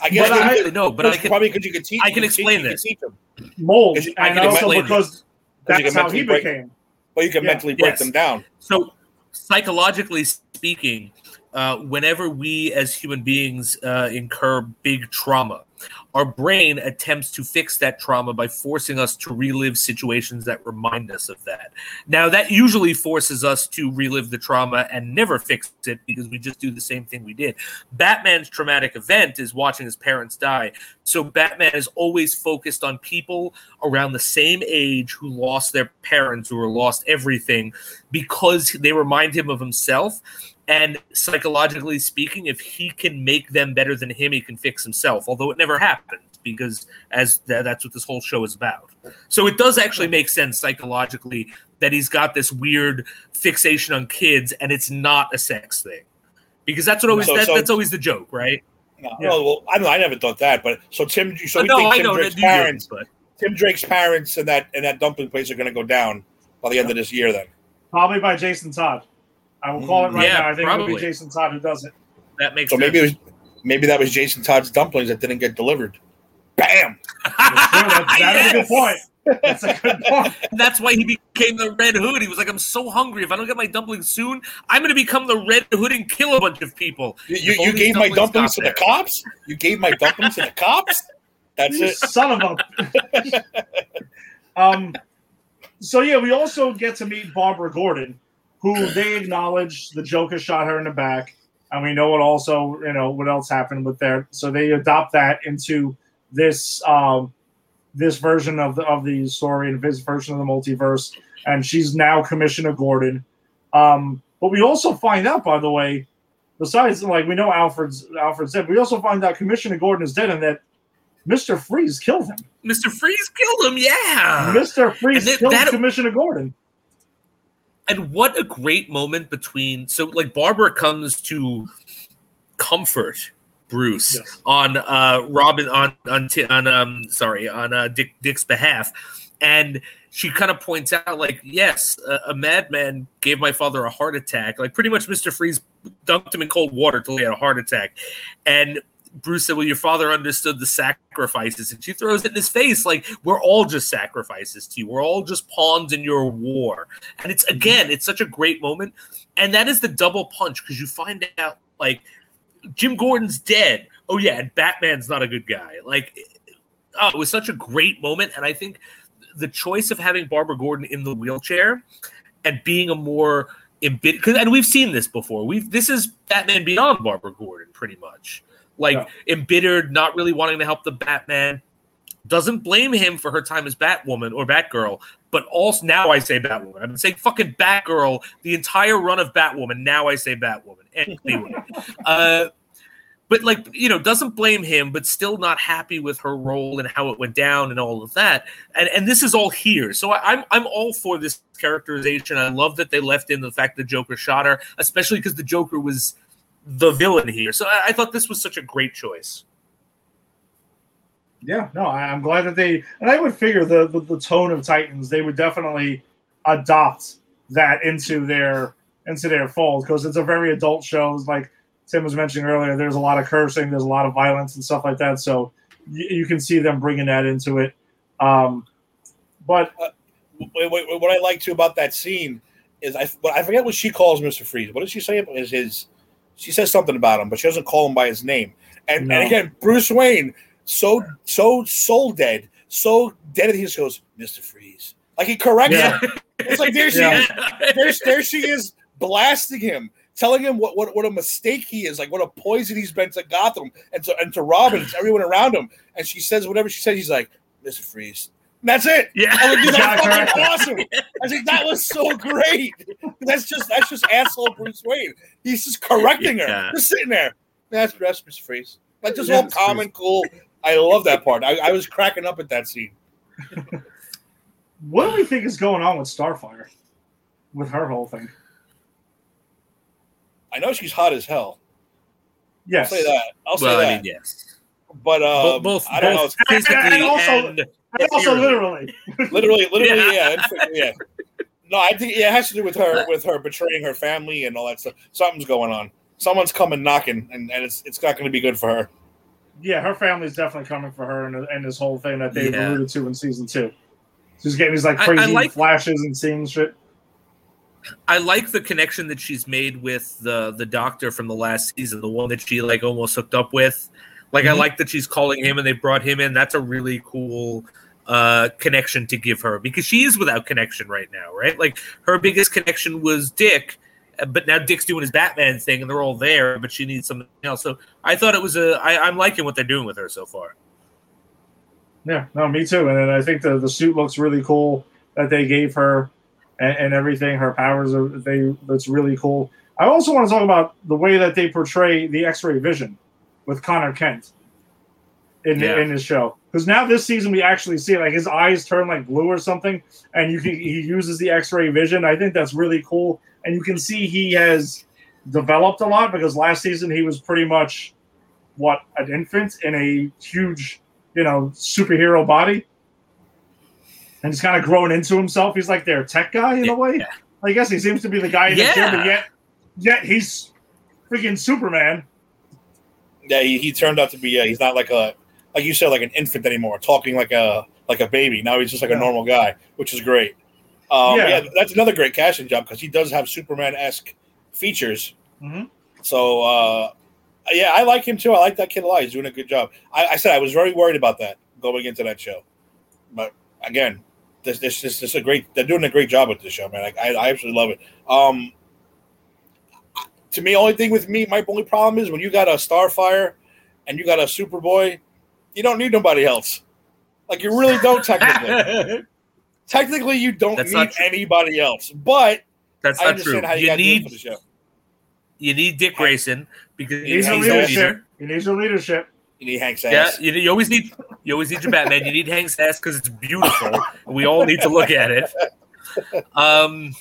I guess But I- maybe- no, but I can probably because you could teach. I can you teach- explain you this. teach them. mold, Because I and can also explain because Because you that's can how he mentally break- became. Well, you can Yeah. mentally break Yes. them down. So, psychologically speaking, uh, whenever we as human beings uh, incur big trauma, our brain attempts to fix that trauma by forcing us to relive situations that remind us of that. Now, that usually forces us to relive the trauma and never fix it because we just do the same thing we did. Batman's traumatic event is watching his parents die. So, Batman is always focused on people around the same age who lost their parents, who or lost everything because they remind him of himself. And psychologically speaking, if he can make them better than him, he can fix himself. Although it never happened, because as th- that's what this whole show is about. So it does actually make sense psychologically that he's got this weird fixation on kids, and it's not a sex thing, because that's what always So- that, so- that's always the joke, right? No, Yeah. well, well, I don't know. I never thought that, but so Tim, so uh, we no, think I Tim know Drake's parents, didn't, but Tim Drake's parents, and that and that dumpling place are going to go down by the end of this year. Then Probably by Jason Todd. I will call it right Yeah, now. I think it'll be Jason Todd who does it. that makes so sense. maybe it was maybe that was Jason Todd's dumplings that didn't get delivered. Bam! That's, that is a good point. That's a good point. That's why he became the Red Hood. He was like, I'm so hungry. If I don't get my dumplings soon, I'm going to become the Red Hood and kill a bunch of people. You, you, you only gave my dumplings dumplings to got the cops. You gave my dumplings to the cops. That's You it. son of a. um. So yeah, we also get to meet Barbara Gordon, who they acknowledge the Joker shot her in the back, and we know what also you know what else happened with there. So they adopt that into this um this version of the of the story and this version of the multiverse, and she's now Commissioner Gordon. Um, but we also find out, by the way, besides like we know Alfred's Alfred's dead, we also find out Commissioner Gordon is dead and that Mr. Freeze killed him. Mr. Freeze killed him. Yeah. Mr. Freeze then killed that- Commissioner Gordon. And what a great moment between. So, like, Barbara comes to comfort Bruce Yes. on uh Robin on on on um sorry on uh Dick Dick's behalf, and she kind of points out like yes a, a madman gave my father a heart attack like pretty much Mister Freeze dunked him in cold water till he had a heart attack, and Bruce said, "Well, your father understood the sacrifices," and she throws it in his face like we're all just sacrifices to you. We're all just pawns in your war, and it's again, it's such a great moment, and that is the double punch because you find out like Jim Gordon's dead. Oh yeah, and Batman's not a good guy. Like, oh, it was such a great moment, and I think the choice of having Barbara Gordon in the wheelchair and being a more because and we've seen this before. We've this is Batman Beyond Barbara Gordon, pretty much like Yeah. embittered, not really wanting to help the Batman. Doesn't blame him for her time as Batwoman or Batgirl, but also now I say Batwoman. I've been saying fucking Batgirl the entire run of Batwoman. Now I say Batwoman. Anyway, uh, but like you know, doesn't blame him, but still not happy with her role and how it went down and all of that. And and this is all here, so I, I'm I'm all for this characterization. I love that they left in the fact the Joker shot her, especially because the Joker was the villain here. So I, I thought this was such a great choice. Yeah, no, I, I'm glad that they and I would figure the, the the tone of Titans they would definitely adopt that into their into their fold because it's a very adult show. It's like Tim was mentioning earlier, there's a lot of cursing, there's a lot of violence and stuff like that. So you, you can see them bringing that into it. Um, but Wait, wait, wait, what I like too about that scene is I, well, I forget what she calls Mister Freeze. What does she say? Is his? She says something about him, but she doesn't call him by his name. And, No. and again, Bruce Wayne, so so soul dead, so dead he just goes Mister Freeze. Like he corrects Yeah. him. It's like there she Yeah. is. There, there she is blasting him, telling him what, what, what a mistake he is, like what a poison he's been to Gotham and to and to Robin and to everyone around him. And she says whatever she says, he's like, Mister Freeze. And that's it. Yeah. I was like, dude, that's Yeah, fucking correct. awesome. I think that was so great. That's just that's just asshole Bruce Wayne. He's just correcting her, just sitting there. That's that's Mr. Freeze. Like just Yeah, all Mr. calm and cool. I love that part. I, I was cracking up at that scene. what do we think is going on with Starfire with her whole thing? I know she's hot as hell. Yes, I'll say that. I'll say well, that. I mean, yes. but Bo- um, both, I don't know. physically And- and also- and And also Literally. literally. literally, literally, Yeah. yeah, yeah. No, I think yeah, it has to do with her, with her betraying her family and all that stuff. Something's going on. Someone's coming knocking, and, and it's it's not going to be good for her. Yeah, her family's definitely coming for her, and, and this whole thing that they Yeah. alluded to in season two. She's getting these like I- I crazy like- flashes and seeing shit. I like the connection that she's made with the the doctor from the last season, the one that she like almost hooked up with. Like I Mhm. like that she's calling him and they brought him in. That's a really cool uh connection to give her because she is without connection right now, right? Like her biggest connection was Dick, but now Dick's doing his Batman thing and they're all there, but she needs something else. So I thought it was a I, I'm liking what they're doing with her so far. Yeah, no, me too. And then I think the the suit looks really cool that they gave her, and, and everything. Her powers are they. That's really cool. I also want to talk about the way that they portray the X-ray vision with Connor Kent in Yeah. in his show. Because now this season we actually see like his eyes turn like blue or something, and you can he uses the X-ray vision. I think that's really cool, and you can see he has developed a lot because last season he was pretty much what an infant in a huge you know superhero body, and he's kind of growing into himself. He's like their tech guy in a way. I guess he seems to be the guy in the gym, Yeah. but yet yet he's freaking Superman. Yeah, he, he turned out to be. Uh, he's not like a like you said, like an infant anymore, talking like a like a baby. Now he's just like Yeah. a normal guy, which is great. Um, Yeah. yeah. that's another great casting job because he does have Superman esque features. Mhm. So uh, yeah, I like him too. I like that kid a lot. He's doing a good job. I, I said I was very worried about that going into that show, but again, this this this, this is a great. They're doing a great job with this show, man. I, I, I absolutely love it. Um, to me, only thing with me, my only problem is when you got a Starfire and you got a Superboy, you don't need nobody else. Like you really don't technically. technically, you don't That's need anybody else. But That's I not understand true. how you, You got to do it for need the show. you need Dick Grayson because He needs Yeah, your he's the leadership. leader. He needs your leadership. You need Hank's Yeah, ass. you, you always need you always need your Batman. You need Hank's ass because it's beautiful. and we all need to look at it. Um,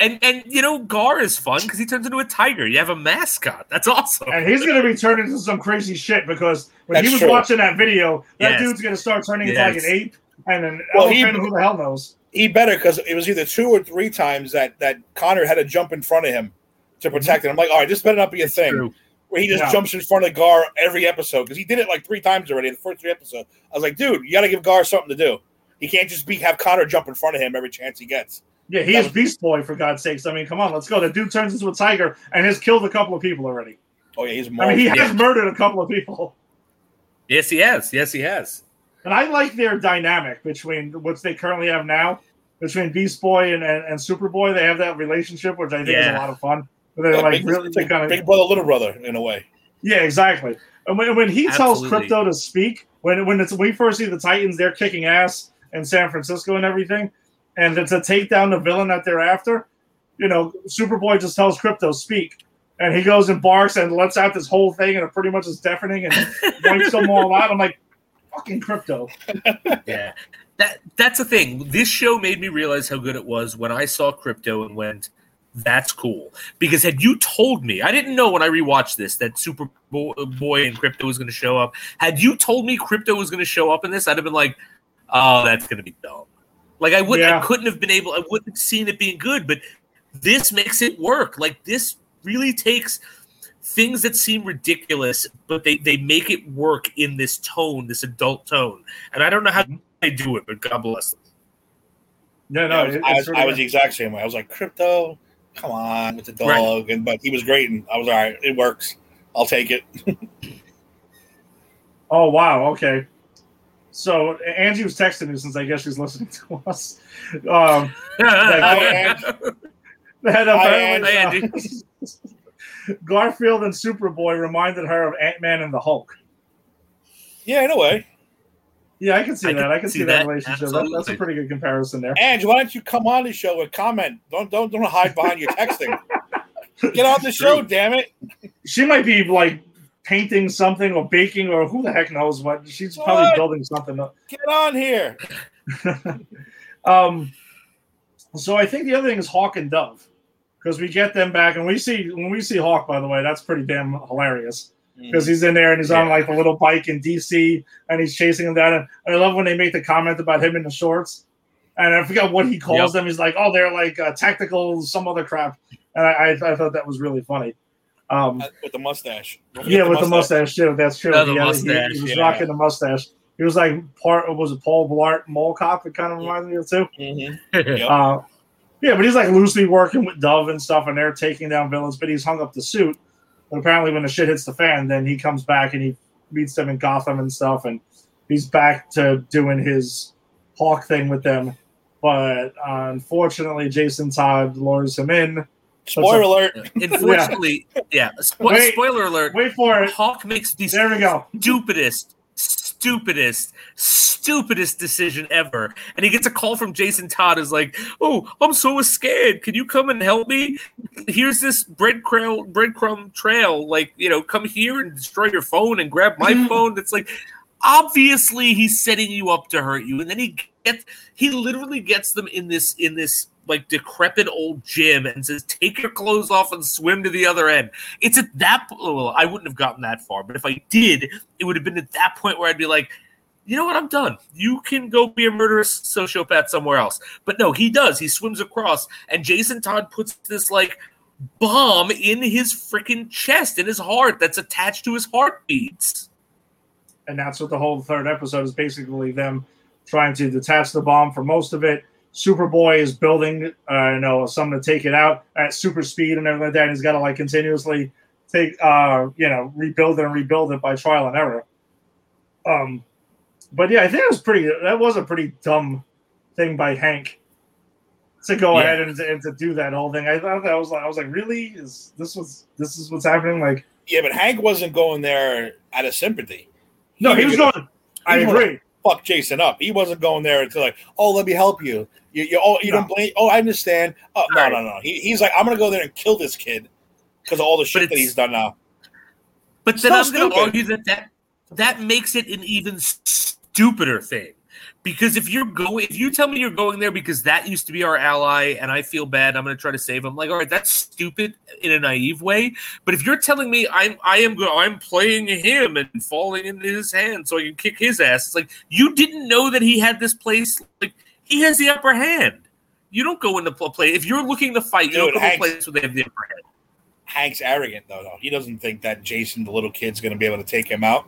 and and you know Gar is fun because he turns into a tiger. You have a mascot. That's awesome. And he's going to be turned into some crazy shit because when he was true. watching that video, that Yes. dude's going to start turning into like an ape and an Well, he- elephant. Who the hell knows? He better because it was either two or three times that that Connor had to jump in front of him to mm-hmm. protect him. I'm like, all right, this better not be a It's thing true. where he just Yeah. jumps in front of Gar every episode because he did it like three times already in the first three episodes. I was like, dude, you got to give Gar something to do. He can't just be have Connor jump in front of him every chance he gets. Yeah, he That is was- Beast Boy for God's sakes. I mean, come on, let's go. The dude turns into a tiger and has killed a couple of people already. Oh yeah, he's more. I mean, he Yeah. has murdered a couple of people. Yes, he has. Yes, he has. And I like their dynamic between what they currently have now, between Beast Boy and, and, and Superboy. They have that relationship, which I think is a lot of fun. But they're Yeah, like big, really it's they like kind of big brother, little brother in a way. Yeah, exactly. And when, when he tells Absolutely. Krypto to speak, when when it's when we first see the Titans, they're kicking ass in San Francisco and everything, and to, to take down the villain that they're after, you know, Superboy just tells Krypto speak, and he goes and barks and lets out this whole thing, and it pretty much is deafening and wipes them all out. I'm like, fucking Krypto. Yeah. That that's the thing. This show made me realize how good it was when I saw Krypto and went, that's cool. Because had you told me, I didn't know when I rewatched this that Super Boy and Krypto was going to show up. Had you told me Krypto was going to show up in this, I'd have been like, oh, that's going to be dumb. Like I would, Yeah. I couldn't have been able, I wouldn't have seen it being good. But this makes it work. Like this really takes things that seem ridiculous, but they they make it work in this tone, this adult tone. And I don't know how they do it, but God bless them. Yeah, no, I was, I it's was, really I was the exact same way. I was like, Krypto, come on with the dog, Right. and but he was great, and I was all right. It works. I'll take it. Oh wow, okay. So Angie was texting me since I guess she's listening to us. Um, Hi, that apparently, Hi, Andy. Garfield and Superboy reminded her of Ant Man and the Hulk. Yeah, in a way. Yeah, I can see I that. can I can see, see that, that, relationship. That- that's a pretty good comparison there. Ange, why don't you come on the show and comment? Don't don't don't hide behind your texting. Get on the show, True. damn it! She might be like painting something or baking or who the heck knows what. She's probably building something. up. Get on here. um, so I think the other thing is Hawk and Dove because we get them back and we see when we see Hawk. By the way, that's pretty damn hilarious. because he's in there and he's on like the little bike in DC and he's chasing him down. And I love when they make the comment about him in the shorts. And I forgot what he calls Yep. them. He's like, "Oh, they're like uh, tactical, some other crap." And I, I, I thought that was really funny. Um, Uh, with the mustache. Yeah, forget with the mustache too. That's true. The He had- he- mustache, he, was yeah. rocking the mustache. He was like part. Was it Paul Blart Mall Cop? It kind of reminds me of too. Mhm. yeah. Uh, yeah, but he's like loosely working with Dove and stuff, and they're taking down villains. But he's hung up the suit. But apparently, when the shit hits the fan, then he comes back and he meets them in Gotham and stuff, and he's back to doing his Hawk thing with them. But uh, unfortunately, Jason Todd lures him in. Spoiler alert. Unfortunately, yeah. Spo- Wait. spoiler alert. Wait for it. Hawk makes the There we go. stupidest, stupidest, stupidest decision ever. And he gets a call from Jason Todd is like, Oh, I'm so scared. Can you come and help me? Here's this breadcrumb breadcrumb trail. Like, you know, come here and destroy your phone and grab my mm-hmm. phone. That's like obviously he's setting you up to hurt you. And then he gets he literally gets them in this in this like decrepit old gym and says, "Take your clothes off and swim to the other end." It's at that. Well, I wouldn't have gotten that far, but if I did, it would have been at that point where I'd be like, "You know what? I'm done. You can go be a murderous sociopath somewhere else." But no, he does. He swims across, and Jason Todd puts this like bomb in his freaking chest, in his heart, that's attached to his heartbeats. and that's what the whole third episode is basically them trying to detach the bomb for most of it. Superboy is building, uh, you know, something to take it out at super speed and everything like that. And he's got to like continuously take, uh, you know, rebuild it and rebuild it by trial and error. Um, but yeah, I think it was pretty. That was a pretty dumb thing by Hank to go Yeah. ahead and, to- and to do that whole thing. I thought that was like, I was like, really? Is this was this is what's happening? Like, Yeah, but Hank wasn't going there out of sympathy. no, he was gonna. I agree. Fuck Jason up. He wasn't going there to like, oh, let me help you. You, you, oh, you No. don't blame. Oh, I understand. Oh, no, Right. no, no. He, he's like, I'm gonna go there and kill this kid because of all the shit that he's done now. But then I'm going to argue that, that that makes it an even stupider thing. Because if you're going, if you tell me you're going there because that used to be our ally and I feel bad, I'm going to try to save him. Like, all right, that's stupid in a naive way. But if you're telling me I'm, I am, go, I'm playing him and falling into his hands so I can kick his ass, it's like you didn't know that he had this place. Like he has the upper hand. You don't go into pl- play if you're looking to fight. You don't Dude, go to a Hank- place where they have the upper hand. Hank's arrogant though. though. He doesn't think that Jason, the little kid's, gonna be able to take him out.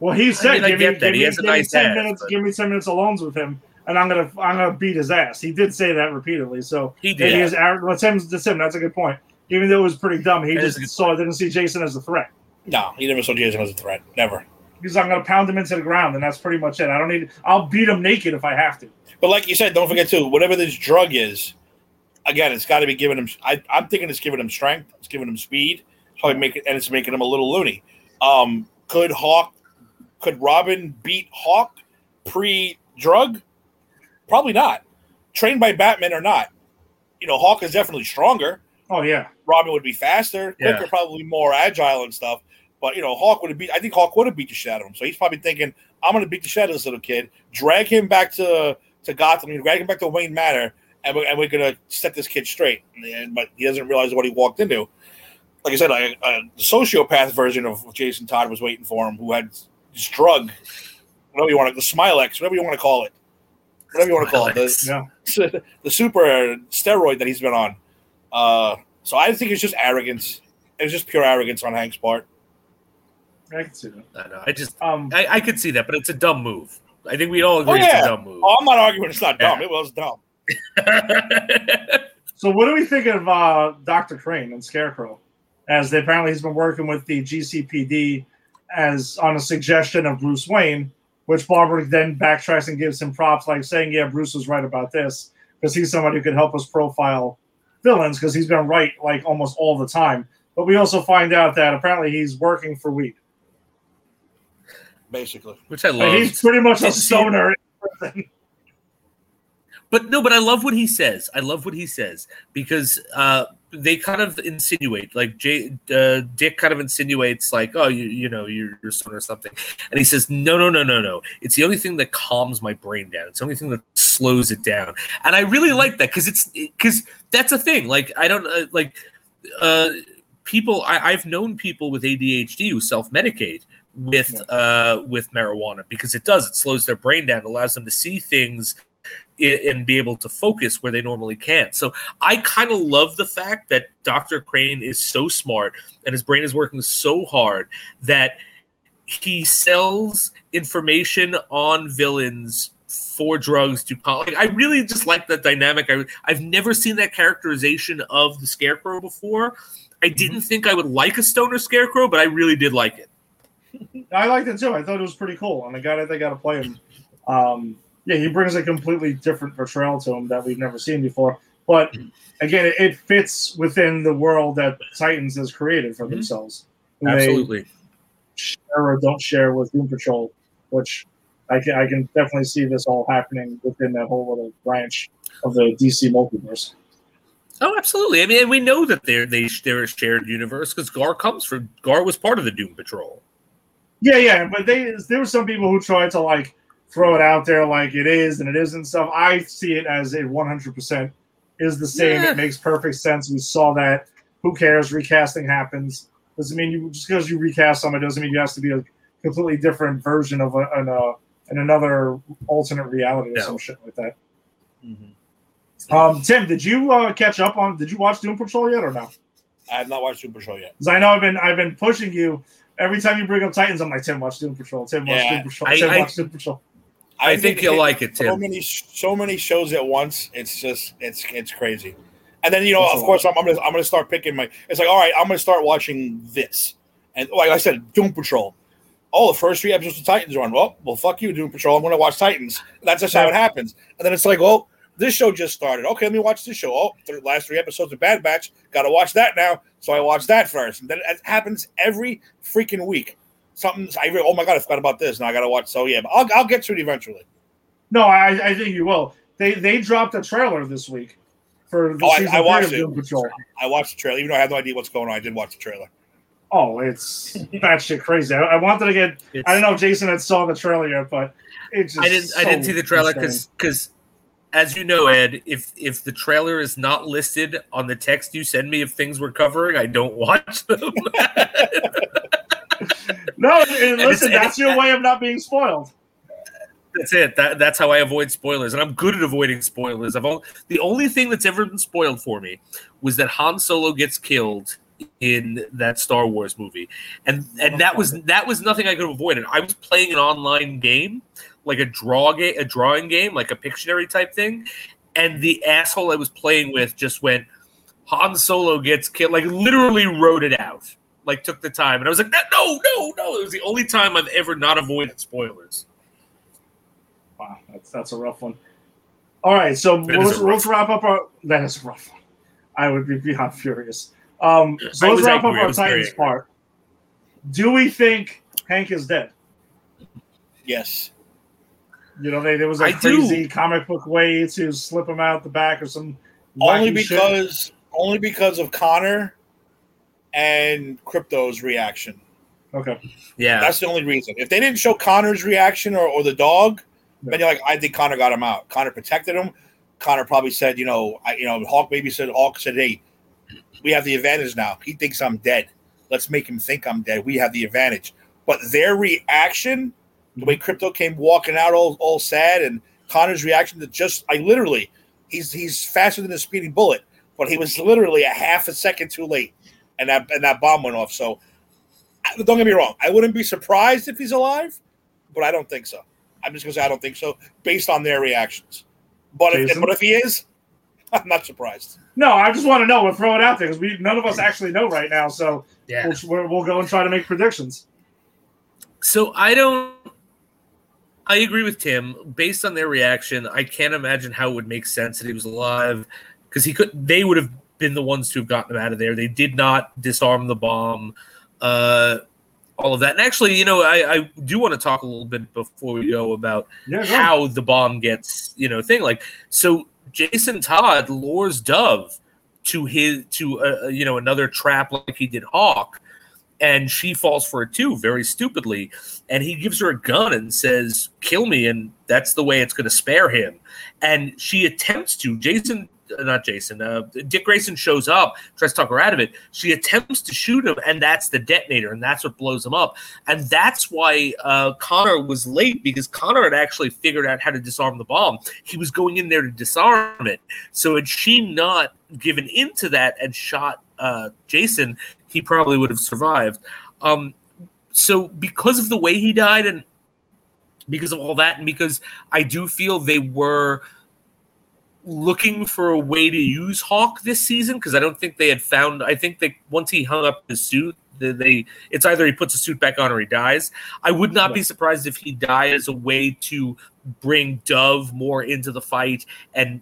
Well, he said, mean, "Give me, that. give He me, has a give me nice ten ass, minutes. but- Give me ten minutes alone with him, and I'm gonna, I'm gonna beat his ass." He did say that repeatedly. So He maybe did. his arrogant. Well, Tim's that's him. That's a good point. Even though it was pretty dumb, he That is just a good saw didn't see Jason as a threat. No, he never saw Jason as a threat. Never. He's like, I'm gonna pound him into the ground, and that's pretty much it. I don't need. I'll beat him naked if I have to. But like you said, don't forget too, whatever this drug is, again, it's got to be giving him. I, I'm thinking it's giving him strength. It's giving him speed. It's probably making and it's making him a little loony. Um, could Hawk, could Robin beat Hawk pre-drug? Probably not. Trained by Batman or not, you know, Hawk is definitely stronger. Oh yeah, Robin would be faster, Yeah. probably more agile and stuff. But you know, Hawk would have beat. I think Hawk would have beat the shit out of him. So he's probably thinking, "I'm going to beat the shit out of this little kid, drag him back to to Gotham, drag him back to Wayne Manor, and we're, and we're going to set this kid straight." And, but he doesn't realize what he walked into. Like I said, a, a sociopath version of Jason Todd was waiting for him, who had this drug, whatever you want to, the Smilex, whatever you want to call it, whatever you want to call it, Smilex. yeah. the, the super steroid that he's been on. Uh, so I think it's just arrogance. It was just pure arrogance on Hank's part. I can see that. I know. I just Um, I, I could see that, but it's a dumb move. I think we all agree Oh, it's yeah. a dumb move. Oh, I'm not arguing it's not dumb. Yeah. It was dumb. so what do we think of uh, Doctor Crane and Scarecrow? As they, apparently he's been working with the GCPD as on a suggestion of Bruce Wayne, which Barbara then backtracks and gives him props, like saying, "Yeah, Bruce was right about this because he's somebody who could help us profile villains because he's been right like almost all the time." But we also find out that apparently he's working for weed. Basically, Which I Like, love. he's pretty much a Didn't stoner. But no, but I love what he says. I love what he says because uh, they kind of insinuate, like Jay, uh, Dick kind of insinuates, like, "Oh, you, you know, you're, you're son or something," and he says, "No, no, no, no, no. It's the only thing that calms my brain down. It's the only thing that slows it down." And I really like that because it's because that's a thing. Like I don't uh, like uh, people. I, I've known people with ADHD who self medicate with uh, with marijuana because it does. It slows their brain down, allows them to see things and be able to focus where they normally can't. So I kind of love the fact that Dr. Crane is so smart and his brain is working so hard that he sells information on villains for drugs to like, I really just like that dynamic. I, I've never seen that characterization of the Scarecrow before. I didn't mm-hmm. think I would like a stoner Scarecrow, but I really did like it. I liked it too. I thought it was pretty cool, and I got it. They got to play him. Um, yeah, he brings a completely different portrayal to him that we've never seen before. But again, it, it fits within the world that Titans has created for mm-hmm. themselves. Absolutely. share or don't share with Doom Patrol, which I can I can definitely see this all happening within that whole little branch of the DC multiverse. Oh, absolutely. I mean, we know that they're they they're a shared universe because Gar comes from Gar was part of the Doom Patrol. Yeah, yeah, but they there were some people who tried to like throw it out there like it is and it isn't stuff. I see it as a 100% is the same. Yeah. It makes perfect sense. We saw that. Who cares? Recasting happens. Doesn't mean you just because you recast someone doesn't mean you have to be a completely different version of a, an, uh, in another alternate reality or no. some shit like that. Mm-hmm. Um, Tim, did you uh, catch up on? Did you watch Doom Patrol yet or no? I have not watched Doom Patrol yet. Because I know I've been I've been pushing you every time you bring up Titans. I'm like Tim, watch Doom Patrol. Tim, watch yeah, Doom Patrol. Tim, I, watch Doom Patrol. I, I think you'll like it, Tim. So many, so many shows at once. It's just, it's, it's crazy. And then you know, That's of course, I'm, I'm, gonna, I'm gonna start picking my. It's like, all right, I'm gonna start watching this, and like I said, Doom Patrol. Oh, the first three episodes of Titans are on. Well, well, fuck you, Doom Patrol. I'm gonna watch Titans. That's just how it happens. And then it's like, well, this show just started. Okay, let me watch this show. Oh, the last three episodes of Bad Batch. Got to watch that now. So I watch that first, and then it happens every freaking week something. I oh my god, I forgot about this. Now I got to watch. So yeah, I'll I'll get to it eventually. No, I, I think you will. They they dropped a trailer this week for the oh, season I, I watched it. Doom Patrol. I watched the trailer, even though I have no idea what's going on. I did watch the trailer. Oh, it's batshit crazy. I, I, wanted to get. It's, I don't know if Jason had saw the trailer yet, but it's. I didn't. So I didn't see the trailer because because as you know, Ed, if if the trailer is not listed on the text you send me of things we're covering, I don't watch them. no, listen, that's your way of not being spoiled. That's it. That, that's how I avoid spoilers, and I'm good at avoiding spoilers. I've all, the only thing that's ever been spoiled for me was that Han Solo gets killed in that Star Wars movie, and and that was that was nothing I could have avoided. I was playing an online game, like a draw game, a drawing game, like a Pictionary type thing, and the asshole I was playing with just went, Han Solo gets killed, like literally wrote it out like took the time, and I was like, no, no, no. It was the only time I've ever not avoided spoilers. Wow, that's that's a rough one. All right, so let's, let's wrap up our. That is a rough one. I would be beyond furious. Um, so let's wrap angry. up our Titans part. Do we think Hank is dead? Yes. You know, they, there was a I crazy do. comic book way to slip him out the back or some. Only because, shit. only because of Connor and Krypto's reaction. Okay. Yeah. That's the only reason. If they didn't show Connor's reaction or, or the dog, yeah. then you're like, I think Connor got him out. Connor protected him. Connor probably said, you know, I, you know, Hawk maybe said, Hawk said, hey, we have the advantage now. He thinks I'm dead. Let's make him think I'm dead. We have the advantage. But their reaction, the way Krypto came walking out all, all sad, and Connor's reaction to just, I literally, he's he's faster than a speeding bullet, but he was literally a half a second too late and that and that bomb went off. So don't get me wrong, I wouldn't be surprised if he's alive, but I don't think so. I'm just gonna say I don't think so based on their reactions. But if, but if he is, I'm not surprised. No, I just want to know. We'll throw it out there because we none of us actually know right now. So yeah. we'll, we'll go and try to make predictions. So I don't. I agree with Tim. Based on their reaction, I can't imagine how it would make sense that he was alive because he could. They would have been the ones to have gotten him out of there. They did not disarm the bomb, uh, all of that. And actually, you know, I, I do want to talk a little bit before we go about yeah, how the bomb gets, you know, thing like so. Jason Todd lures Dove to his to uh, you know another trap like he did Hawk, and she falls for it too, very stupidly. And he gives her a gun and says, "Kill me," and that's the way it's going to spare him. And she attempts to. Jason not Jason, uh, Dick Grayson shows up, tries to talk her out of it. She attempts to shoot him, and that's the detonator, and that's what blows him up. And that's why uh, Connor was late because Connor had actually figured out how to disarm the bomb. He was going in there to disarm it. So had she not given into that and shot uh, Jason, he probably would have survived. Um, so because of the way he died and because of all that, and because I do feel they were looking for a way to use Hawk this season because I don't think they had found. I think that once he hung up his suit, they, they it's either he puts a suit back on or he dies. I would not be surprised if he died as a way to bring Dove more into the fight and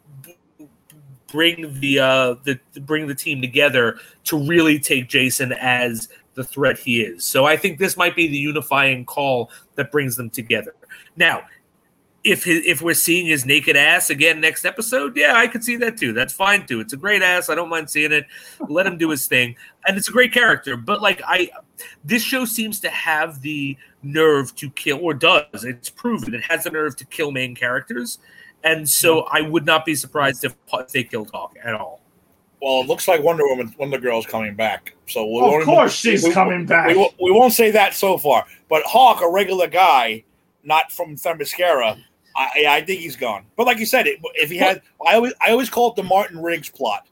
bring the uh the bring the team together to really take Jason as the threat he is. So I think this might be the unifying call that brings them together. Now, if his, if we're seeing his naked ass again next episode, yeah, I could see that too. That's fine too. It's a great ass. I don't mind seeing it. Let him do his thing, and it's a great character. But like I, this show seems to have the nerve to kill, or does. It's proven it has the nerve to kill main characters, and so I would not be surprised if they killed Hawk at all. Well, it looks like Wonder Woman, Wonder Girl's coming back. So we Of won't- course she's we- coming back. We, won't- we won't say that so far, but Hawk, a regular guy, not from Themyscira, I, I think he's gone. But like you said, it, if he had, I always I always call it the Martin Riggs plot.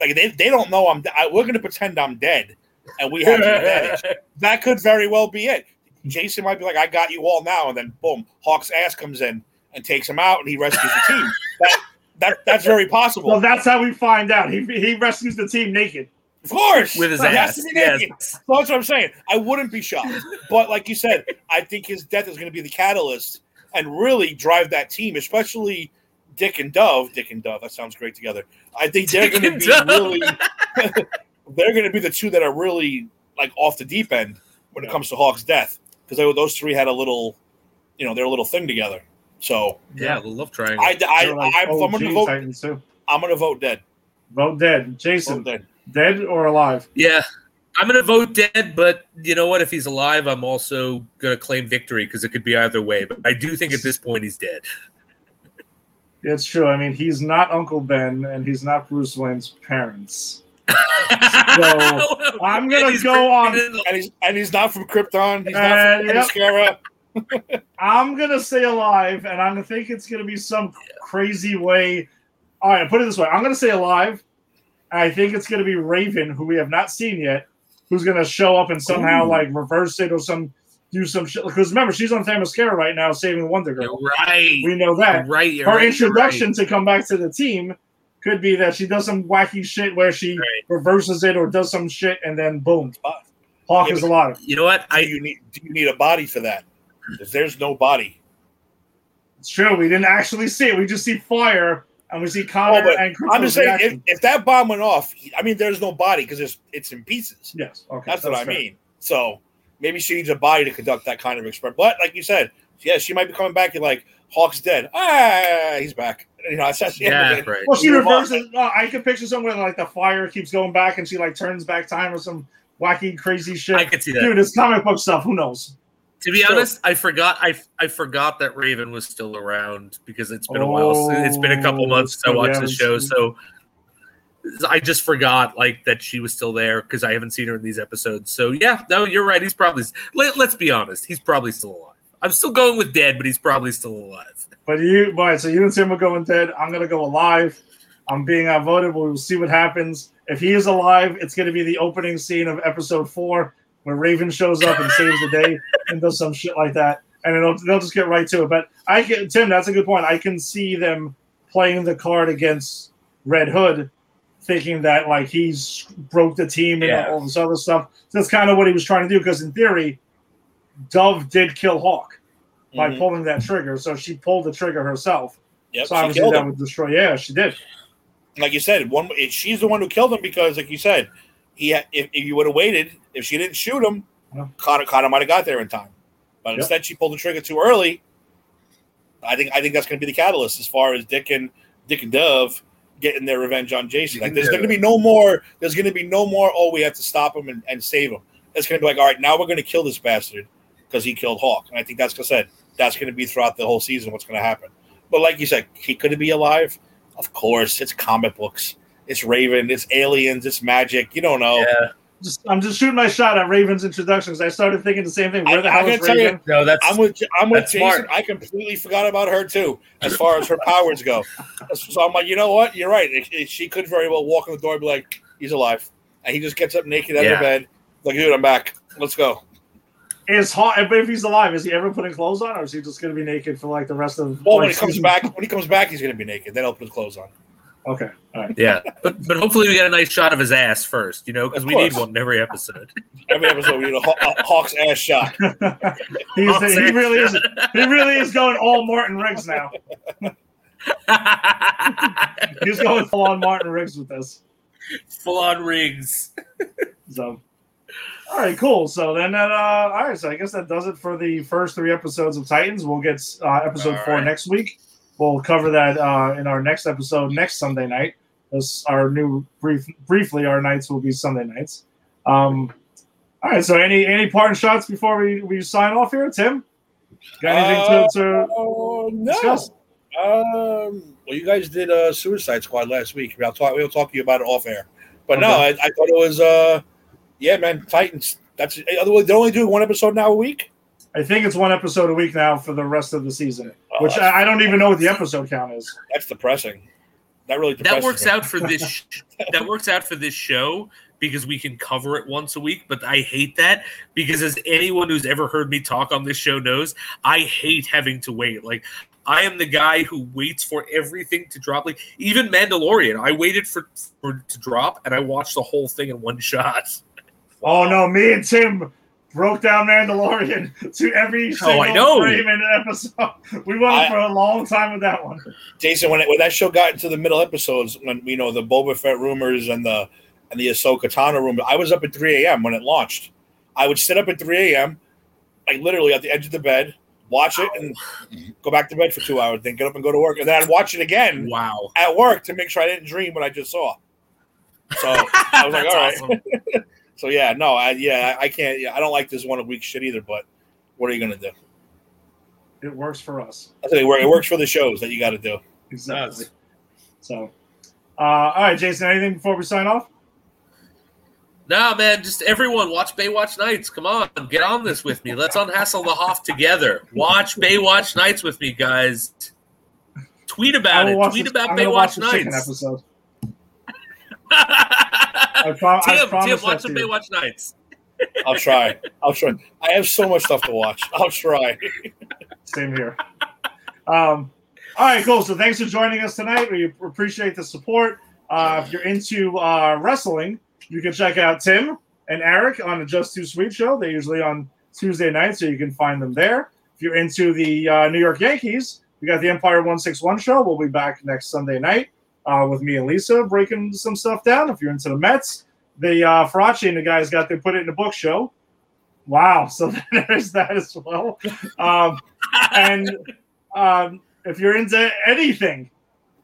Like they, they don't know I'm. I, we're going to pretend I'm dead, and we have the advantage. That could very well be it. Jason might be like, "I got you all now," and then boom, Hawk's ass comes in and takes him out, and he rescues the team. That that that's very possible. well, that's how we find out. He he rescues the team naked. Of course, With his He has ass, to be yes. naked. So that's what I'm saying. I wouldn't be shocked, but like you said, I think his death is going to be the catalyst and really drive that team, especially Dick and Dove. Dick and Dove, that sounds great together. I think they're going to be Dove. really. they're going to be the two that are really like off the deep end when it comes to Hawk's death because those three had a little, you know, they're a little thing together. So Yeah, the love triangle. I, I, They're like I'm, I'm going to vote. Titans too. I'm going to vote dead. Vote dead. Jason, Vote dead. dead or alive? yeah. I'm going to vote dead, but you know what? If he's alive, I'm also going to claim victory because it could be either way. But I do think at this point he's dead. It's true. I mean, he's not Uncle Ben, and he's not Bruce Wayne's parents. So I'm gonna go on- freaking in the- And he's and he's not from Krypton. He's Uh, not from yep. Themyscira. I'm gonna say alive, and I'm gonna think it's gonna be some crazy way. All right, put it this way: I'm gonna say alive. And I think it's gonna be Raven, who we have not seen yet, who's gonna show up and somehow Ooh. like reverse it or some do some shit. Because remember, she's on Themyscira right now, saving Wonder Girl. You're right. We know that. You're right. You're Her right, you're introduction to come back to the team could be that she does some wacky shit where she Right. reverses it or does some shit, and then boom, Hawk Yeah, is but- alive. You know what? do I you need do you need a body for that? Because there's no body. It's true. We didn't actually see it. We just see fire, and we see Connor Oh, but and Krypto's I'm just saying, if, if that bomb went off, I mean, there's no body because it's it's in pieces. yes, okay, That's, what I mean. So maybe she needs a body to conduct that kind of experiment. But like you said, yeah, she might be coming back. You're like, Hawk's dead. Ah, he's back. You know, that's, that's the end yeah, of it. right. Well, she reverses. Uh, I could picture somewhere like the fire keeps going back, and she like turns back time or some wacky, crazy shit. I could see that. Dude, it's comic book stuff. Who knows? To be So- honest, I forgot. I I forgot that Raven was still around because it's been a while. since- It's been a couple Oh, months since I watched the show, it's- so I just forgot like that she was still there because I haven't seen her in these episodes. So yeah, no, you're right. He's probably. Let, let's be honest. He's probably still alive. I'm still going with dead, but he's probably still alive. But you, boy, so you and Tim are going dead. I'm gonna go alive. I'm being outvoted. We'll see what happens. If he is alive, it's gonna be the opening scene of episode four where Raven shows up and saves the day and does some shit like that, and it'll, they'll just get right to it. But I can, Tim, that's a good point. I can see them playing the card against Red Hood, thinking that like he's broke the team and Yeah. all this other stuff. So that's kind of what he was trying to do. Because in theory, Dove did kill Hawk by Mhm. pulling that trigger. So she pulled the trigger herself. Yep, so obviously that him. would destroy. Yeah, she did. Like you said, one she's the one who killed him because, like you said, he had, if, if you would have waited, if she didn't shoot him, Yeah. Connor, Connor might have got there in time. But Yep. instead, she pulled the trigger too early. I think I think that's going to be the catalyst as far as Dick and Dick and Dove getting their revenge on Jason. Like, there's going to be no more. There's going to be no more. Oh, we have to stop him and, and save him. It's going to be like, all right, now we're going to kill this bastard because he killed Hawk. And I think that's, said, that's going to be throughout the whole season. What's going to happen? But like you said, he could be alive. Of course, it's comic books. It's Raven. It's aliens. It's magic. You don't know. Yeah. Just, I'm just shooting my shot at Raven's introduction because I started thinking the same thing. Where I- the I'm hell is gonna you- No, that's I'm with I'm with Jason. smart. I completely forgot about her too, as far as her powers go. So I'm like, you know what? You're right. It- it- she could very well walk in the door and be like, "He's alive," and he just gets up naked out Yeah. of bed, like, "Dude, I'm back. Let's go." Is hot, but if he's alive, is he ever putting clothes on, or is he just going to be naked for like the rest of? Well, when he comes back, when he comes back, he's gonna be naked. Then he'll put his clothes on. Okay, all right. yeah. But but hopefully we get a nice shot of his ass first, you know, because we need one in every episode. Every episode, we need a, Haw- a Hawk's ass shot. He's, he really is. He really is going all Martin Riggs now. He's going full on Martin Riggs with this. Full on Riggs. So, all right, cool. So then, that, uh, all right. So I guess that does it for the first three episodes of Titans. We'll get uh, episode All four right. next week. We'll cover that uh, in our next episode next Sunday night. This our new brief. Briefly, our nights will be Sunday nights. Um, all right. So any any parting shots before we we sign off here, Tim? Got anything to, to Oh discuss? Um, well, you guys did uh, Suicide Squad last week. I'll talk. We'll talk to you about it off air. But no, I, I thought it was. Uh, yeah, man, Titans. That's otherwise they're only doing one episode now a week. I think it's one episode a week now for the rest of the season, Oh, which I, I don't even know what the episode count is. That's depressing. That really That works me. out for this sh- that works out for this show because we can cover it once a week, but I hate that because as anyone who's ever heard me talk on this show knows, I hate having to wait. Like I am the guy who waits for everything to drop. Like even Mandalorian, I waited for for to drop and I watched the whole thing in one shot. Oh no, me and Tim broke down Mandalorian to every single Oh, I know. frame in an episode. We went I- for a long time with that one. Jason, when, it, when that show got into the middle episodes, when you know the Boba Fett rumors and the and the Ahsoka Tano rumor, I was up at 3 a.m. when it launched. I would sit up at 3 a.m. like literally at the edge of the bed, watch it, and go back to bed for two hours, then get up and go to work, and then I'd watch it again Wow. at work to make sure I didn't dream what I just saw. So I was like, That's all right. awesome. So yeah, no, I yeah, I can't. Yeah, I don't like this one a week shit either. But what are you gonna do? It works for us. I think it works- for the shows that you got to do. Exactly. So, uh, all right, Jason. Anything before we sign off? Nah, man, just everyone watch Baywatch Nights. Come on, get on this with me. Let's unhassle the Hoff together. Watch Baywatch Nights with me, guys. Tweet about it. Tweet the- about I'm gonna watch Baywatch the chicken Nights. episode. I, pro- I Tim, promise Tim, that watch to some you. Baywatch Nights. I'll try. I'll try. I have so much stuff to watch. I'll try. Same here. Um, all right, cool. So thanks for joining us tonight. We appreciate the support. Uh, if you're into uh, wrestling, you can check out Tim and Eric on the Just Too Sweet show. They're usually on Tuesday nights, so you can find them there. If you're into the uh, New York Yankees, we got the Empire 161 show. We'll be back next Sunday night uh, with me and Lisa breaking some stuff down. If you're into the Mets, the uh, Faraci and the guys got they put it in a book show. Wow, so there's that as well. Um, and um, if you're into anything,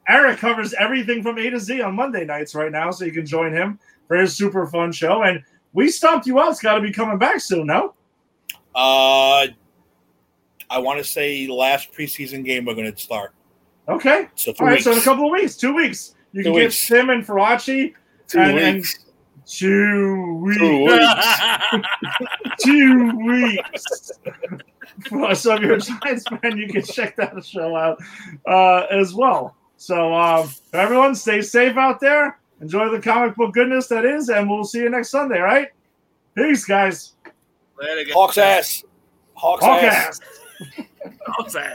Eric covers everything from A to Z on Monday nights right now, so you can join him for his super fun show. And we stomped you out. It's got to be coming back soon, no? Uh, I want to say last preseason game we're going to start. Okay. So All right. weeks. So in a couple of weeks, two weeks, you Two can weeks. get Tim and Faraci. two and- and- weeks. Two weeks. Two weeks. two weeks. so if you're a Giants fan, you can check that show out uh, as well. So um, everyone, stay safe out there. Enjoy the comic book goodness that is, and we'll see you next Sunday. Right? Peace, guys. Later, guys. Hawks ass. Hawks Hawk ass. ass. Hawks ass.